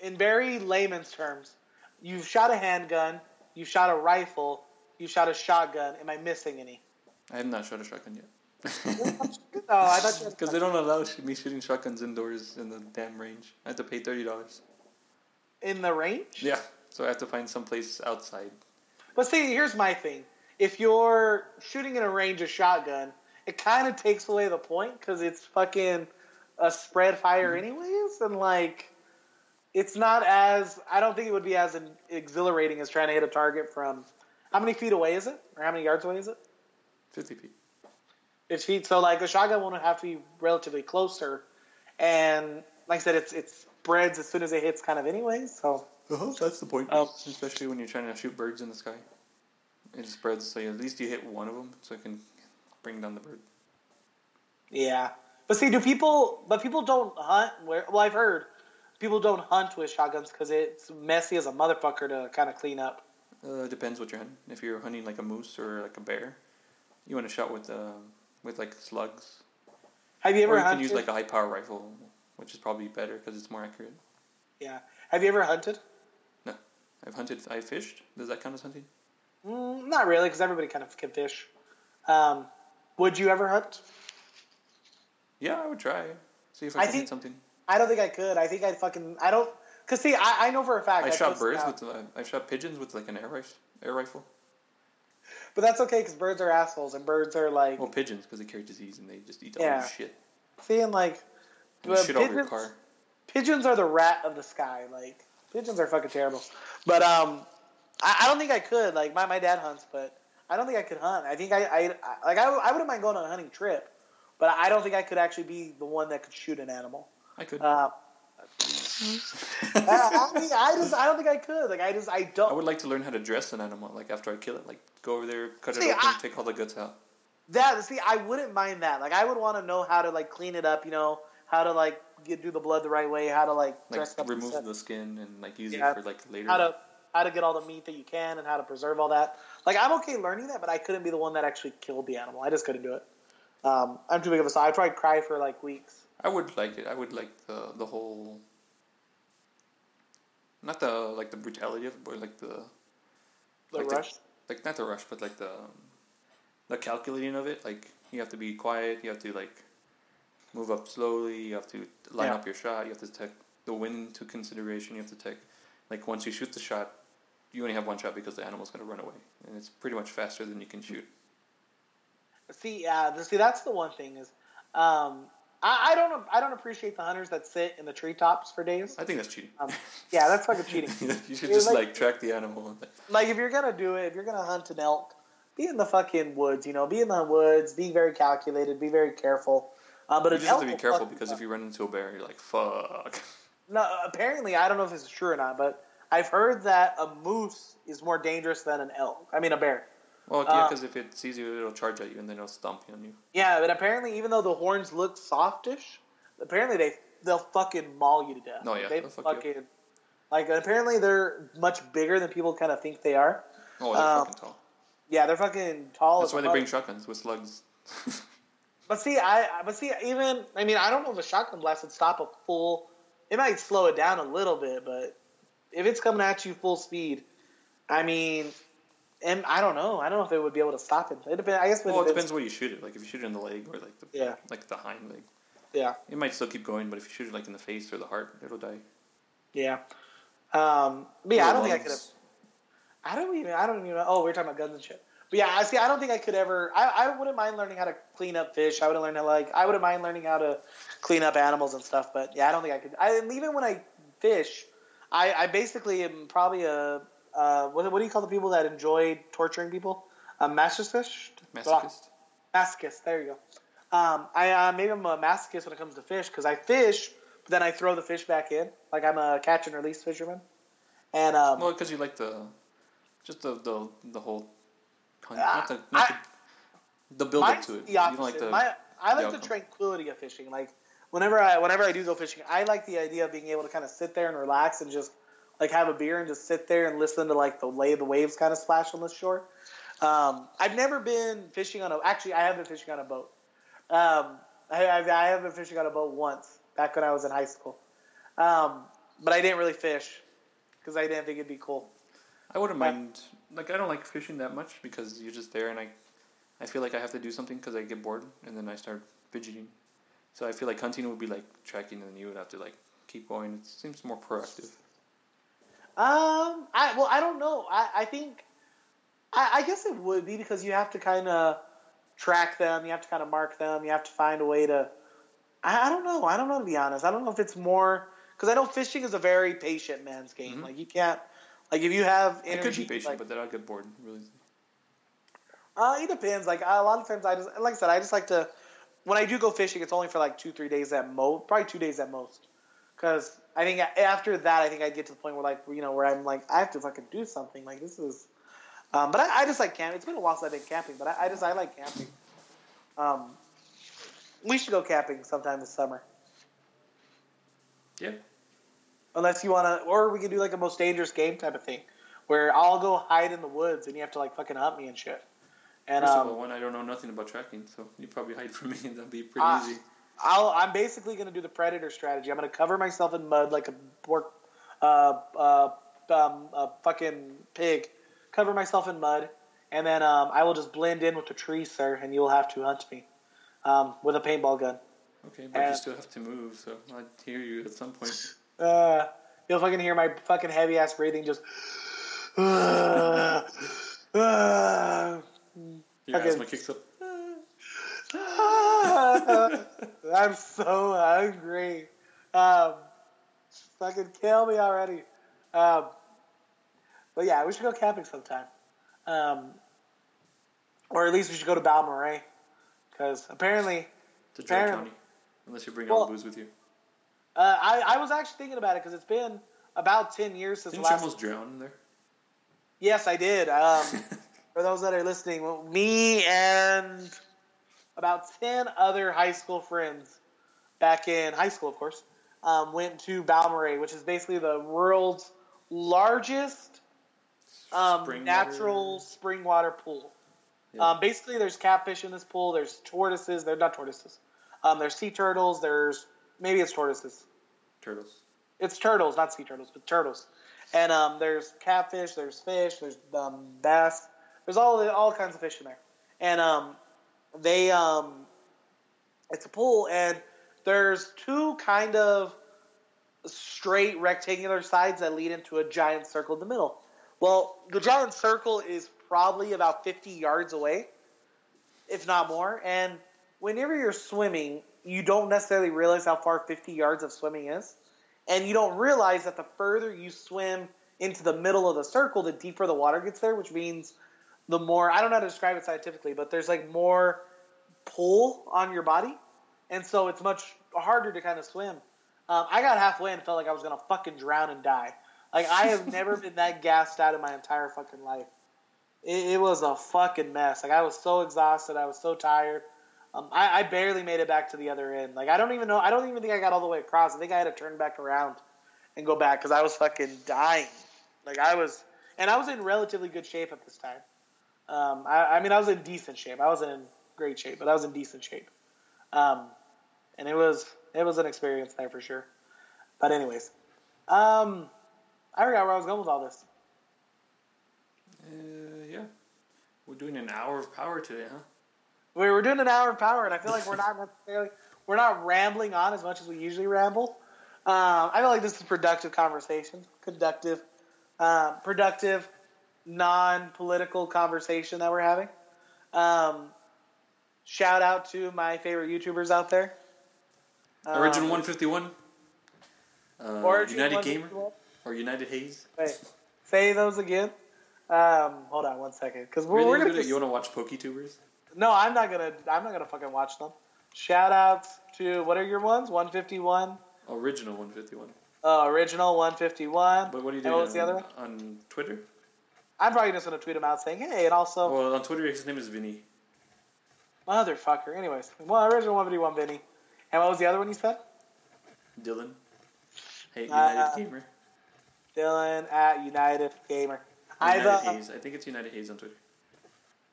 in very layman's terms? You've shot a handgun, you've shot a rifle, you've shot a shotgun. Am I missing any? I have not shot a shotgun yet. Oh, I thought Because they don't allow me shooting shotguns indoors in the damn range. I have to pay thirty dollars. in the range. Yeah, so I have to find some place outside. But see, here's my thing: if you're shooting in a range of shotgun, it kind of takes away the point because it's fucking a spread fire anyways, and like it's not as I don't think it would be as exhilarating as trying to hit a target from how many feet away is it, or how many yards away is it? Fifty feet. Fifty feet. So like a shotgun won't have to be relatively closer, and like I said, it's it spreads as soon as it hits, kind of anyways. So Uh-huh, that's the point. Um, Especially when you're trying to shoot birds in the sky. It spreads, so at least you hit one of them, so it can bring down the bird. Yeah, but see, do people? But people don't hunt. Where well, I've heard people don't hunt with shotguns because it's messy as a motherfucker to kind of clean up. Uh, depends what you're hunting. If you're hunting like a moose or like a bear, you want to shot with uh, with like slugs. Have you ever or you can use like a high power rifle, which is probably better because it's more accurate. yeah. Have you ever hunted? No, I've hunted. I fished. Does that count as hunting? Mm, not really, because everybody kind of can fish. Um, would you ever hunt? Yeah, I would try. See if I, I can think- hit something. I don't think I could. I think I'd fucking. I don't. Cause see, I, I know for a fact. I I'd shot birds with. I shot pigeons with like an air rifle. Air rifle. But that's okay because birds are assholes and birds are like Well, pigeons because they carry disease and they just eat all Yeah. your shit. seeing like. And shit over your pigeons- car. pigeons are the rat of the sky. Like pigeons are fucking terrible. But um, I, I don't think I could. Like my, my dad hunts, but I don't think I could hunt. I think I, I, I like I, I wouldn't mind going on a hunting trip, but I don't think I could actually be the one that could shoot an animal. I could. Uh, I, I, mean, I just I don't think I could. Like I just I don't. I would like to learn how to dress an animal. Like after I kill it, like go over there, cut See, it open, I- take all the guts out. That see, I wouldn't mind that. Like, I would want to know how to like clean it up. You know, how to like get do the blood the right way. How to like Like dress it up. remove the skin and like use Yeah. it for like later. How to how to get all the meat that you can and how to preserve all that. Like, I'm okay learning that, but I couldn't be the one that actually killed the animal. I just couldn't do it. Um, I'm too big of a a. I'd probably cry for like weeks. I would like it. I would like the the whole. Not the like the brutality of it, but like the The Like the- rush. like not the rush, but like the the calculating of it. Like you have to be quiet. You have to like move up slowly. You have to line Yeah. up your shot. You have to take the wind into consideration. You have to take like once you shoot the shot, you only have one shot because the animal's gonna run away, and it's pretty much faster than you can shoot. See, uh, see, that's the one thing is, um, I, I don't, I don't appreciate the hunters that sit in the treetops for days. I think that's cheating. Um, yeah, that's fucking cheating. you should just like- like, track the animal. Like, if you're gonna do it, if you're gonna hunt an elk, be in the fucking woods. You know, be in the woods. Be very calculated. Be very careful. Uh, but you just have to be careful because you if you run into a bear, you're like, fuck. No, apparently, I don't know if this is true or not, but I've heard that a moose is more dangerous than an elk. I mean, a bear. Well, yeah, Uh, because if it sees you, it'll charge at you and then it'll stomp on you. Yeah, but apparently, even though the horns look softish, apparently they they'll fucking maul you to death. Oh, yeah, they they'll fuck you fucking like apparently they're much bigger than people kind of think they are. Oh, they're Um, fucking tall. Yeah, they're fucking tall. That's why they bring shotguns with slugs. But see, I but see even I mean I don't know if a shotgun blast would stop a full. It might slow it down a little bit, but if it's coming at you full speed, I mean, and I don't know. I don't know if it would be able to stop it. It depends. I guess. Well, it depends where you shoot it. Like if you shoot it in the leg or like the yeah, like the hind leg. Yeah. It might still keep going, but if you shoot it like in the face or the heart, it'll die. Yeah. Um, but yeah, I don't think I could have. I don't even. I don't even. know. Oh, we are talking about guns and shit. But yeah, I see. I don't think I could ever. I, I wouldn't mind learning how to clean up fish. I would learn how like. I wouldn't mind learning how to clean up animals and stuff. But yeah, I don't think I could. I even when I fish, I, I basically am probably a. Uh, what, what do you call the people that enjoy torturing people? A masochist. Masochist. Masochist. There you go. Um, I uh, maybe I'm a masochist when it comes to fish because I fish, but then I throw the fish back in. Like I'm a catch and release fisherman. And um, well, because you like the, just the the the whole not the, not I, the, the build up to it. The opposite. Like the, My, I like the, the tranquility of fishing. Like whenever I whenever I do go fishing, I like the idea of being able to kind of sit there and relax and just like have a beer and just sit there and listen to like the lay of the waves kind of splash on the shore. Um, I've never been fishing on a. Actually, I have been fishing on a boat. Um, I, I, I have been fishing on a boat once back when I was in high school, um, but I didn't really fish because I didn't think it'd be cool. I wouldn't mind. Like I don't like fishing that much because you're just there, and I, I feel like I have to do something because I get bored, and then I start fidgeting. So I feel like hunting would be like tracking, and you would have to like keep going. It seems more proactive. Um, I well, I don't know. I I think, I I guess it would be because you have to kind of track them. You have to kind of mark them. You have to find a way to. I, I don't know. I don't know to be honest. I don't know if it's more because I know fishing is a very patient man's game. Mm-hmm. Like you can't like if you have energy, I could be patient, like, but then I'll get bored really. Uh, it depends. Like a lot of times, I just like I said, I just like to. When I do go fishing, it's only for like two, three days at most. Probably two days at most. Because I think after that, I think I'd get to the point where like you know where I'm like I have to fucking do something. Like this is. Um, but I, I, just like camping. It's been a while since I've been camping, but I, I just I like camping. Um, we should go camping sometime this summer. Yeah. Unless you want to, or we can do like a most dangerous game type of thing, where I'll go hide in the woods and you have to like fucking hunt me and shit. And First um, of all, one, I don't know nothing about tracking, so you probably hide from me, and that'd be pretty uh, easy. I'll, I'm basically going to do the predator strategy. I'm going to cover myself in mud like a pork, uh, uh, um, a fucking pig. Cover myself in mud, and then um, I will just blend in with the trees, sir, and you'll have to hunt me um, with a paintball gun. Okay, but and, you still have to move, so I'd hear you at some point. Uh, you'll fucking hear my fucking heavy ass breathing just. Uh, uh, Your asthma kicks up. I'm so hungry. Um, fucking kill me already. Um, but yeah, we should go camping sometime. Um, or at least we should go to Balmorhea. Because apparently. To Drake County. Unless you bring well, all the booze with you. Uh, I, I was actually thinking about it because it's been about 10 years since Didn't last. you almost drown in there? Yes, I did. Um, for those that are listening, me and about 10 other high school friends back in high school, of course, um, went to Balmorhea, which is basically the world's largest um, spring natural water. spring water pool. Yeah. Um, basically, there's catfish in this pool. There's tortoises. They're not tortoises. Um, there's sea turtles. There's maybe it's tortoises. Turtles. It's turtles, not sea turtles, but turtles. And um, there's catfish, there's fish, there's um, bass. There's all all kinds of fish in there. And um, they um, it's a pool, and there's two kind of straight rectangular sides that lead into a giant circle in the middle. Well, the giant circle is probably about 50 yards away, if not more. And whenever you're swimming, you don't necessarily realize how far 50 yards of swimming is. And you don't realize that the further you swim into the middle of the circle, the deeper the water gets there, which means the more, I don't know how to describe it scientifically, but there's like more pull on your body. And so it's much harder to kind of swim. Um, I got halfway and felt like I was going to fucking drown and die. Like, I have never been that gassed out in my entire fucking life. It, it was a fucking mess. Like, I was so exhausted. I was so tired. Um, I, I, barely made it back to the other end. Like I don't even know. I don't even think I got all the way across. I think I had to turn back around and go back because I was fucking dying. Like I was, and I was in relatively good shape at this time. Um, I, I, mean, I was in decent shape. I wasn't in great shape, but I was in decent shape. um, and it was it was an experience there for sure. But anyways, um, I forgot where I was going with all this. Uh, yeah. We're doing an hour of power today, huh? We we're doing an hour of power, and I feel like we're not necessarily we're not rambling on as much as we usually ramble. Um, I feel like this is productive conversation, productive, uh, productive, non-political conversation that we're having. Um, shout out to my favorite YouTubers out there. Um, Original 151. Uh, Origin United 151. Gamer or United Haze. Wait, say those again. Um, hold on one second, because we're, Really we're gonna. at- you want to watch PokeTubers? No, I'm not gonna. I'm not gonna fucking watch them. Shout outs to what are your ones? 151. Original 151. Uh, original 151. But what are you And doing what was the other one? on Twitter? I'm probably just gonna tweet him out saying, "Hey," and also Well, on Twitter, his name is Vinny. motherfucker. Anyways, well, original 151 Vinny. And what was the other one you said? Dylan. Hey, Uh, United Gamer. Dylan at United Gamer. I've United uh, Haze. I think it's United Haze on Twitter.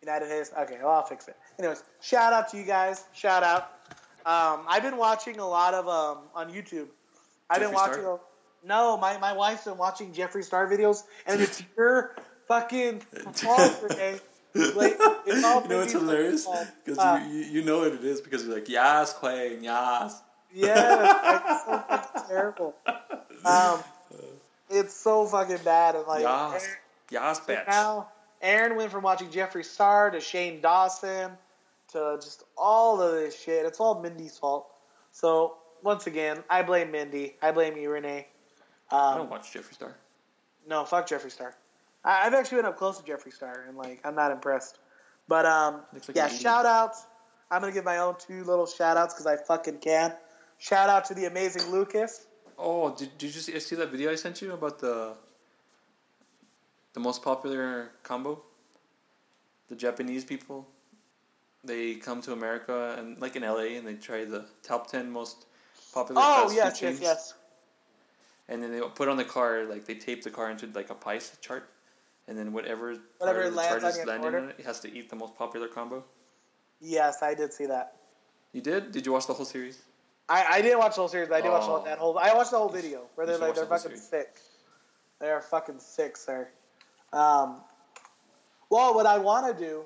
United Haze. Okay, well I'll fix it. Anyways, shout out to you guys. Shout out. Um, I've been watching a lot of um on YouTube. I've been watching. A, no, my, my wife's been watching Jeffree Star videos, and it's your fucking Renee. Like, it's all you know what's Vinny's hilarious? Because Uh, you, you, know what it is because you're like, Yas, Quang, Yas. Yes, it's so fucking terrible. Um, it's so fucking bad, and like Yas. Aaron- Yas, bitch. now Aaron went from watching Jeffree Star to Shane Dawson to just all of this shit. It's all Mindy's fault. So once again, I blame Mindy. I blame you, Renee. I Um, don't watch Jeffree Star. no, fuck Jeffree Star. I, I've actually been up close to Jeffree Star, and like I'm not impressed. But um, like yeah, shout outs. I'm gonna give my own two little shout outs because I fucking can. Shout out to the amazing Lucas. Oh, did, did you see, see that video I sent you about the the most popular combo? The Japanese people. They come to America and like in LA and they try the top ten most popular Oh fast yes, food yes, chains. yes. And then they put on the car like they tape the car into like a pie chart, and then whatever Whatever lands on your landing order. on it, it has to eat the most popular combo. Yes, I did see that. You did? Did you watch the whole series? I, I didn't watch the whole series, but I did watch Oh. that whole. I watched the whole video where they're like they're the fucking series. sick. They're fucking sick, sir. Um, well, what I want to do,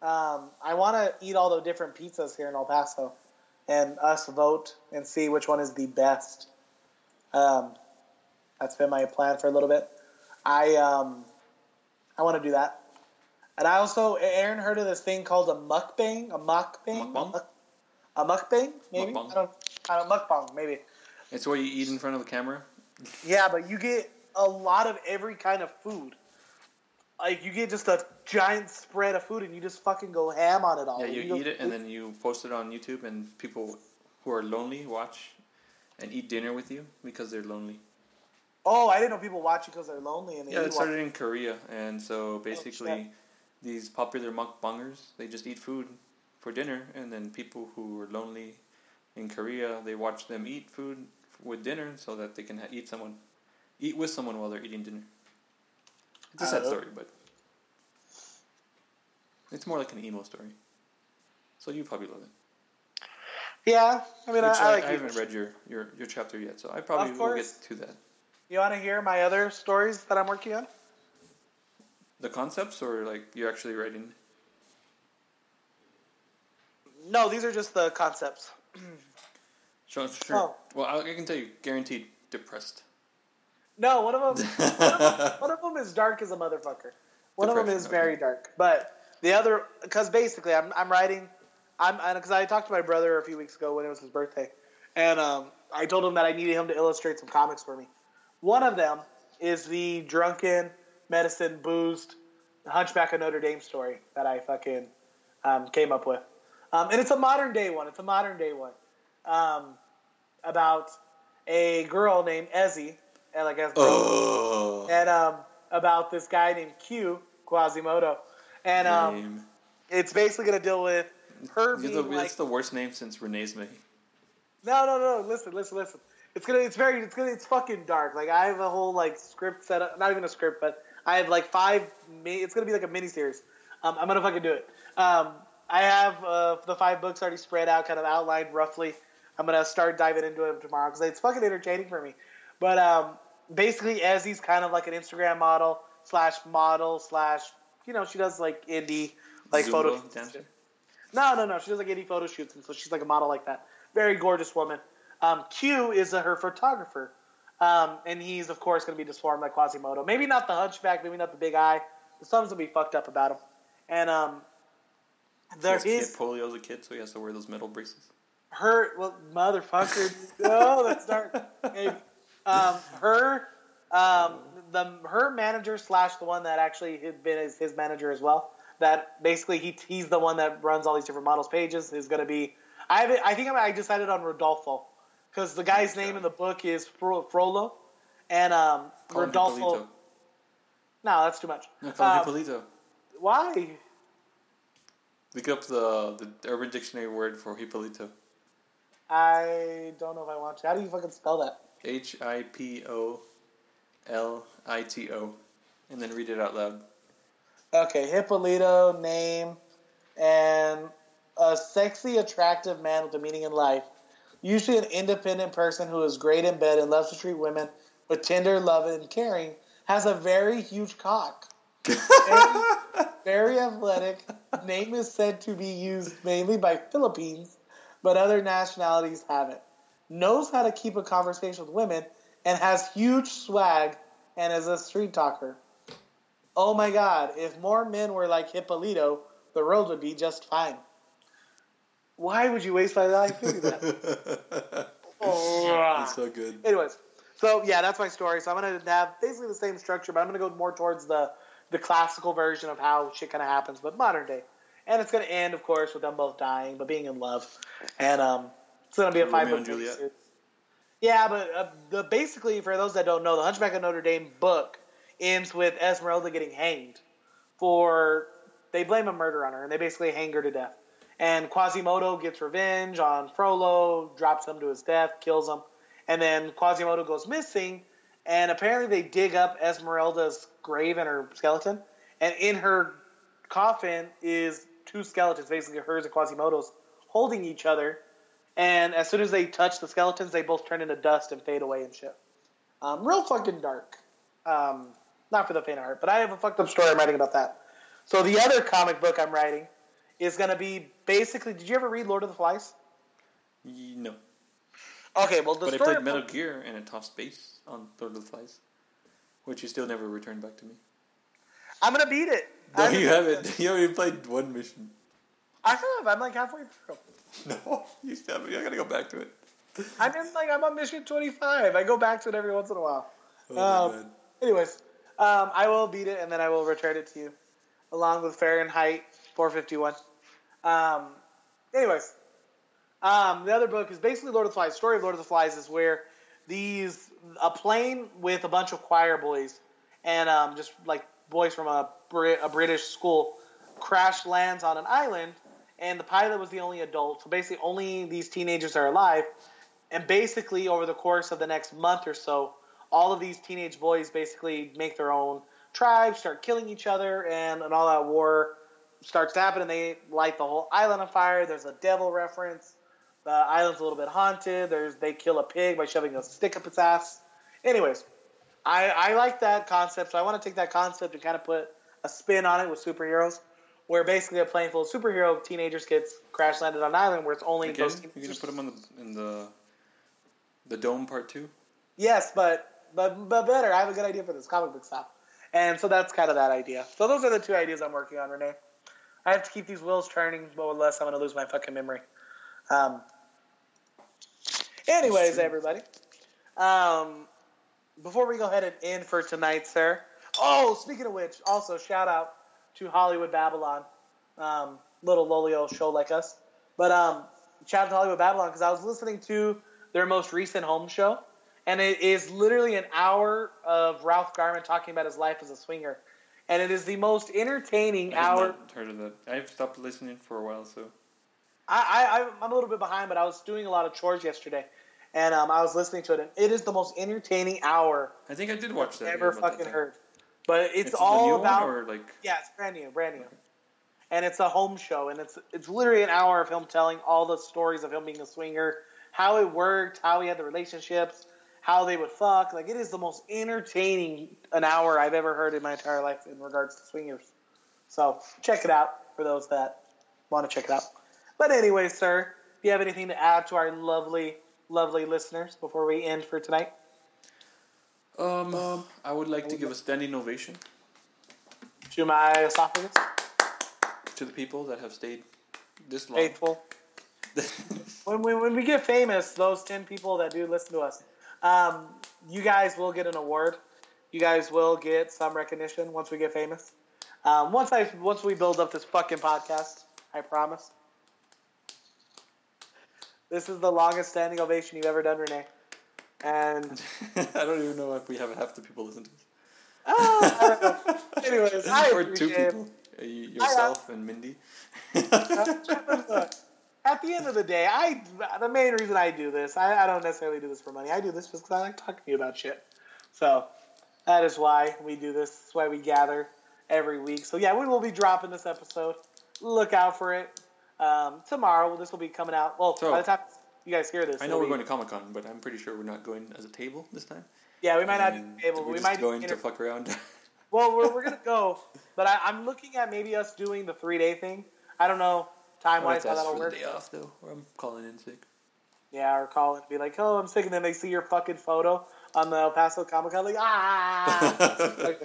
um, I want to eat all the different pizzas here in El Paso, and us vote and see which one is the best. Um, that's been my plan for a little bit. I um, I want to do that, and I also Aaron heard of this thing called a mukbang, a mukbang, Mukbang? a mukbang, maybe Mukbang. I don't, I don't mukbang, maybe. It's where you eat in front of the camera. Yeah, but you get a lot of every kind of food. Like you get just a giant spread of food, and you just fucking go ham on it all. Yeah, you go- eat it and then you post it on YouTube, and people who are lonely watch and eat dinner with you because they're lonely. Oh, I didn't know people watch it because they're lonely and they Yeah, it started in Korea, and so oh, shit. basically, these popular mukbangers they just eat food for dinner, and then people who are lonely in Korea they watch them eat food with dinner so that they can ha- eat someone, eat with someone while they're eating dinner. It's a sad Oh. story, but it's more like an emo story. So you probably love it. Yeah, I mean, I, I I, like I haven't read your, your, your chapter yet, so I probably will get to that. You want to hear my other stories that I'm working on? The concepts, or like you're actually writing. No, these are just the concepts. Sure, sure. Oh. Well, I, can tell you, guaranteed depressed. No, one of them, one of them is dark as a motherfucker. One of them Depression, is okay. very dark, but the other, because basically, I'm I'm writing, I'm because I talked to my brother a few weeks ago when it was his birthday, and um, I told him that I needed him to illustrate some comics for me. One of them is the drunken, medicine boozed, Hunchback of Notre Dame story that I fucking um, came up with, um, and it's a modern day one. It's a modern day one um, about a girl named Ezzy, and like Oh. and um, about this guy named Q Quasimodo, and um, it's basically going to deal with her being the, like, that's the worst name since Renee's May. no, no, no, listen, listen, listen. It's gonna, it's very, it's gonna, it's fucking dark. Like I have a whole like script set up, not even a script, but I have like five. It's gonna be like a mini series. Um, I'm gonna fucking do it. Um, I have uh, the five books already spread out, kind of outlined roughly. I'm gonna start diving into them tomorrow because it's fucking entertaining for me. But um, basically, Ezzy's kind of like an Instagram model slash model slash, you know, she does like indie like Zumba photo. dancer? No, no, no. She does like indie photo shoots, and so she's like a model like that. Very gorgeous woman. Um, Q is uh her photographer, um, and he's of course going to be disformed like Quasimodo. Maybe not the hunchback, maybe not the big eye. But something's gonna be fucked up about him. And um, there He is kid polio as a kid, so he has to wear those metal braces. her well, motherfucker. no, that's dark. Um, her, um, the her manager slash the one that actually had been his, his manager as well. That basically he he's the one that runs all these different models pages. Is going to be. I have I think I decided on Rodolfo because the guy's name in the book is Fro- Frollo, and um, Call Rodolfo. No, that's too much. No, call Um, Hipolito. why? Look up the the Urban Dictionary word for Hipolito. I don't know if I want to. How do you fucking spell that? H I P O L I T O, and then read it out loud. Okay, Hipolito name and a sexy, attractive man with a meaning in life. Usually an independent person who is great in bed and loves to treat women with tender love and caring. Has a very huge cock. Very, very athletic. Name is said to be used mainly by Philippines, but other nationalities have it. Knows how to keep a conversation with women and has huge swag and is a street talker. Oh my god, if more men were like Hipolito, the world would be just fine. Why would you waste my life doing that? That's so good. Anyways, so yeah, that's my story. So I'm gonna have basically the same structure, but I'm gonna go more towards the the classical version of how shit kind of happens, but modern day. And it's gonna end, of course, with them both dying, but being in love. And um, it's gonna be a five book series. Yeah, but uh, the basically for those that don't know, the Hunchback of Notre Dame book ends with Esmeralda getting hanged for they blame a murder on her, and they basically hang her to death. And Quasimodo gets revenge on Frollo, drops him to his death, kills him, and then Quasimodo goes missing. And apparently, they dig up Esmeralda's grave and her skeleton, and in her coffin is two skeletons, basically hers and Quasimodo's, holding each other. And as soon as they touch the skeletons, they both turn into dust and fade away and shit. Um, real fucking dark. Um, not for the faint of heart, but I have a fucked up story I'm writing about that. So the other comic book I'm writing is going to be basically. Did you ever read Lord of the Flies? No, Okay, well the but I story. played Metal Gear and it tossed base on Lord of the Flies, which you still never returned back to me. I'm gonna beat it. No, you haven't. You only played one mission. I have. I'm like halfway through. No, you still haven't. I gotta go back to it. I'm in like I'm on mission 25. I go back to it every once in a while. Oh Um. Anyways, um, I will beat it and then I will return it to you, along with Fahrenheit 451. Um, anyways, um, the other book is basically Lord of the Flies. Story of Lord of the Flies is where these a plane with a bunch of choir boys and um, just like boys from a, Brit, a British school crash lands on an island, and the pilot was the only adult. So basically, only these teenagers are alive. And basically, over the course of the next month or so, all of these teenage boys basically make their own tribes, start killing each other, and, and all that war starts to happen, and they light the whole island on fire. There's a devil reference. The island's a little bit haunted. There's they kill a pig by shoving a stick up its ass. Anyways, I, I like that concept, so I want to take that concept and kind of put a spin on it with superheroes, where basically a plane full of superhero teenagers gets crash landed on an island where it's only Again, those you're gonna put them on the in the the dome part two. Yes, but but but better. I have a good idea for this comic book stuff, and so that's kind of that idea. So those are the two ideas I'm working on, Renee. I have to keep these wheels turning, but unless I'm going to lose my fucking memory. Um. Anyways, everybody. Um, before we go ahead and end for tonight, sir. Oh, speaking of which, also shout out to Hollywood Babble-On, um, little Lolio show like us. But um, shout out to Hollywood Babble-On because I was listening to their most recent home show, and it is literally an hour of Ralph Garman talking about his life as a swinger, and it is the most entertaining I hour. heard of that. I've stopped listening for a while, so I, I I'm a little bit behind, but I was doing a lot of chores yesterday, and um, I was listening to it, and it is the most entertaining hour I think I did watch that. ever about that fucking heard. But it's, It's, all new about like yeah, it's brand new, brand new. and it's a home show, and it's it's literally an hour of him telling all the stories of him being a swinger, how it worked, how he had the relationships, how they would fuck. Like it is the most entertaining an hour I've ever heard in my entire life in regards to swingers. So check it out for those that want to check it out. But anyway, sir, do you have anything to add to our lovely, lovely listeners before we end for tonight? Um, I would like to give a standing ovation To my esophagus, to the people that have stayed this long. faithful. When, when, when we get famous, those 10 people that do listen to us, um, you guys will get an award. You guys will get some recognition once we get famous. Um, once I once we build up this fucking podcast, I promise. This is the longest standing ovation you've ever done, Renee. And I don't even know if we have half the people listen to us. ah, I. Anyways, I or two people. Uh, you- yourself and Mindy. At the end of the day, I the main reason I do this, I, I don't necessarily do this for money. I do this just because I like talking to you about shit. So that is why we do this. That's why we gather every week. So yeah, we will be dropping this episode. Look out for it. Um, tomorrow, this will be coming out. Well, So- by the time you guys hear this, I know we're be- going to Comic Con, but I'm pretty sure we're not going as a table this time. Yeah, we might not And be able. We're We might going to fuck around. Well, we're, we're gonna go, but I, I'm looking at maybe us doing the three day thing. I don't know time wise how that'll for the day off though, or I'm calling in sick. Yeah, or call and be like, "Oh, I'm sick," and then they see your fucking photo on the El Paso Comic Con, like, ah, like,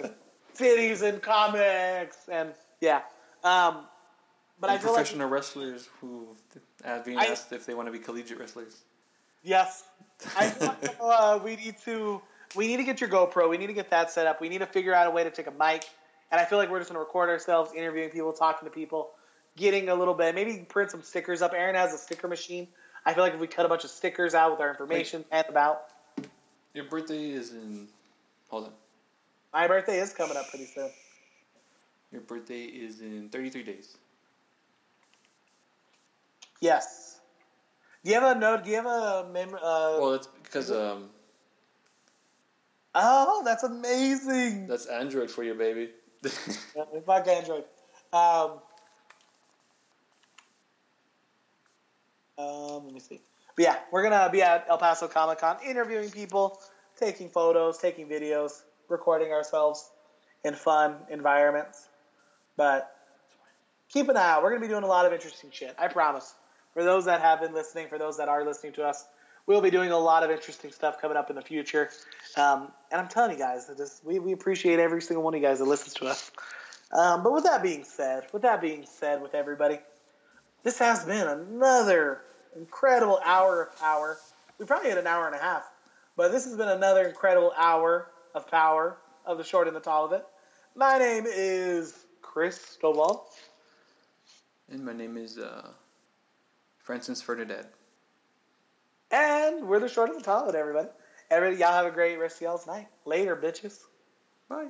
titties and comics, and yeah. Um, but and I feel like professional wrestlers who uh, being I- asked if they want to be collegiate wrestlers. yes, I feel like, uh, we need to we need to get your GoPro. We need to get that set up. We need to figure out a way to take a mic, and I feel like we're just gonna record ourselves interviewing people, talking to people, getting a little bit, maybe print some stickers up. Aaron has a sticker machine. I feel like if we cut a bunch of stickers out with our information and about. Your birthday is in. Hold on. My birthday is coming up pretty soon. Your birthday is in 33 days. Yes. Do you have a note? Do you have a mem? Uh, Well, that's because um, oh, that's amazing. that's Android for you, baby. Yeah, Fuck Android. Um, um, let me see. But yeah, we're gonna be at El Paso Comic Con interviewing people, taking photos, taking videos, recording ourselves in fun environments. But keep an eye out. We're gonna be doing a lot of interesting shit. I promise. For those that have been listening, for those that are listening to us, we'll be doing a lot of interesting stuff coming up in the future. Um, and I'm telling you guys, this, we, we appreciate every single one of you guys that listens to us. Um, but with that being said, with that being said, with everybody, this has been another incredible hour of power. We probably had an hour and a half, but this has been another incredible hour of power of the short and the tall of it. My name is Chris Stovall. and my name is uh, Francis Ferdinand. And we're the short and the tall of it, everybody. Everybody, y'all have a great rest of y'all's night. Later, bitches. Bye.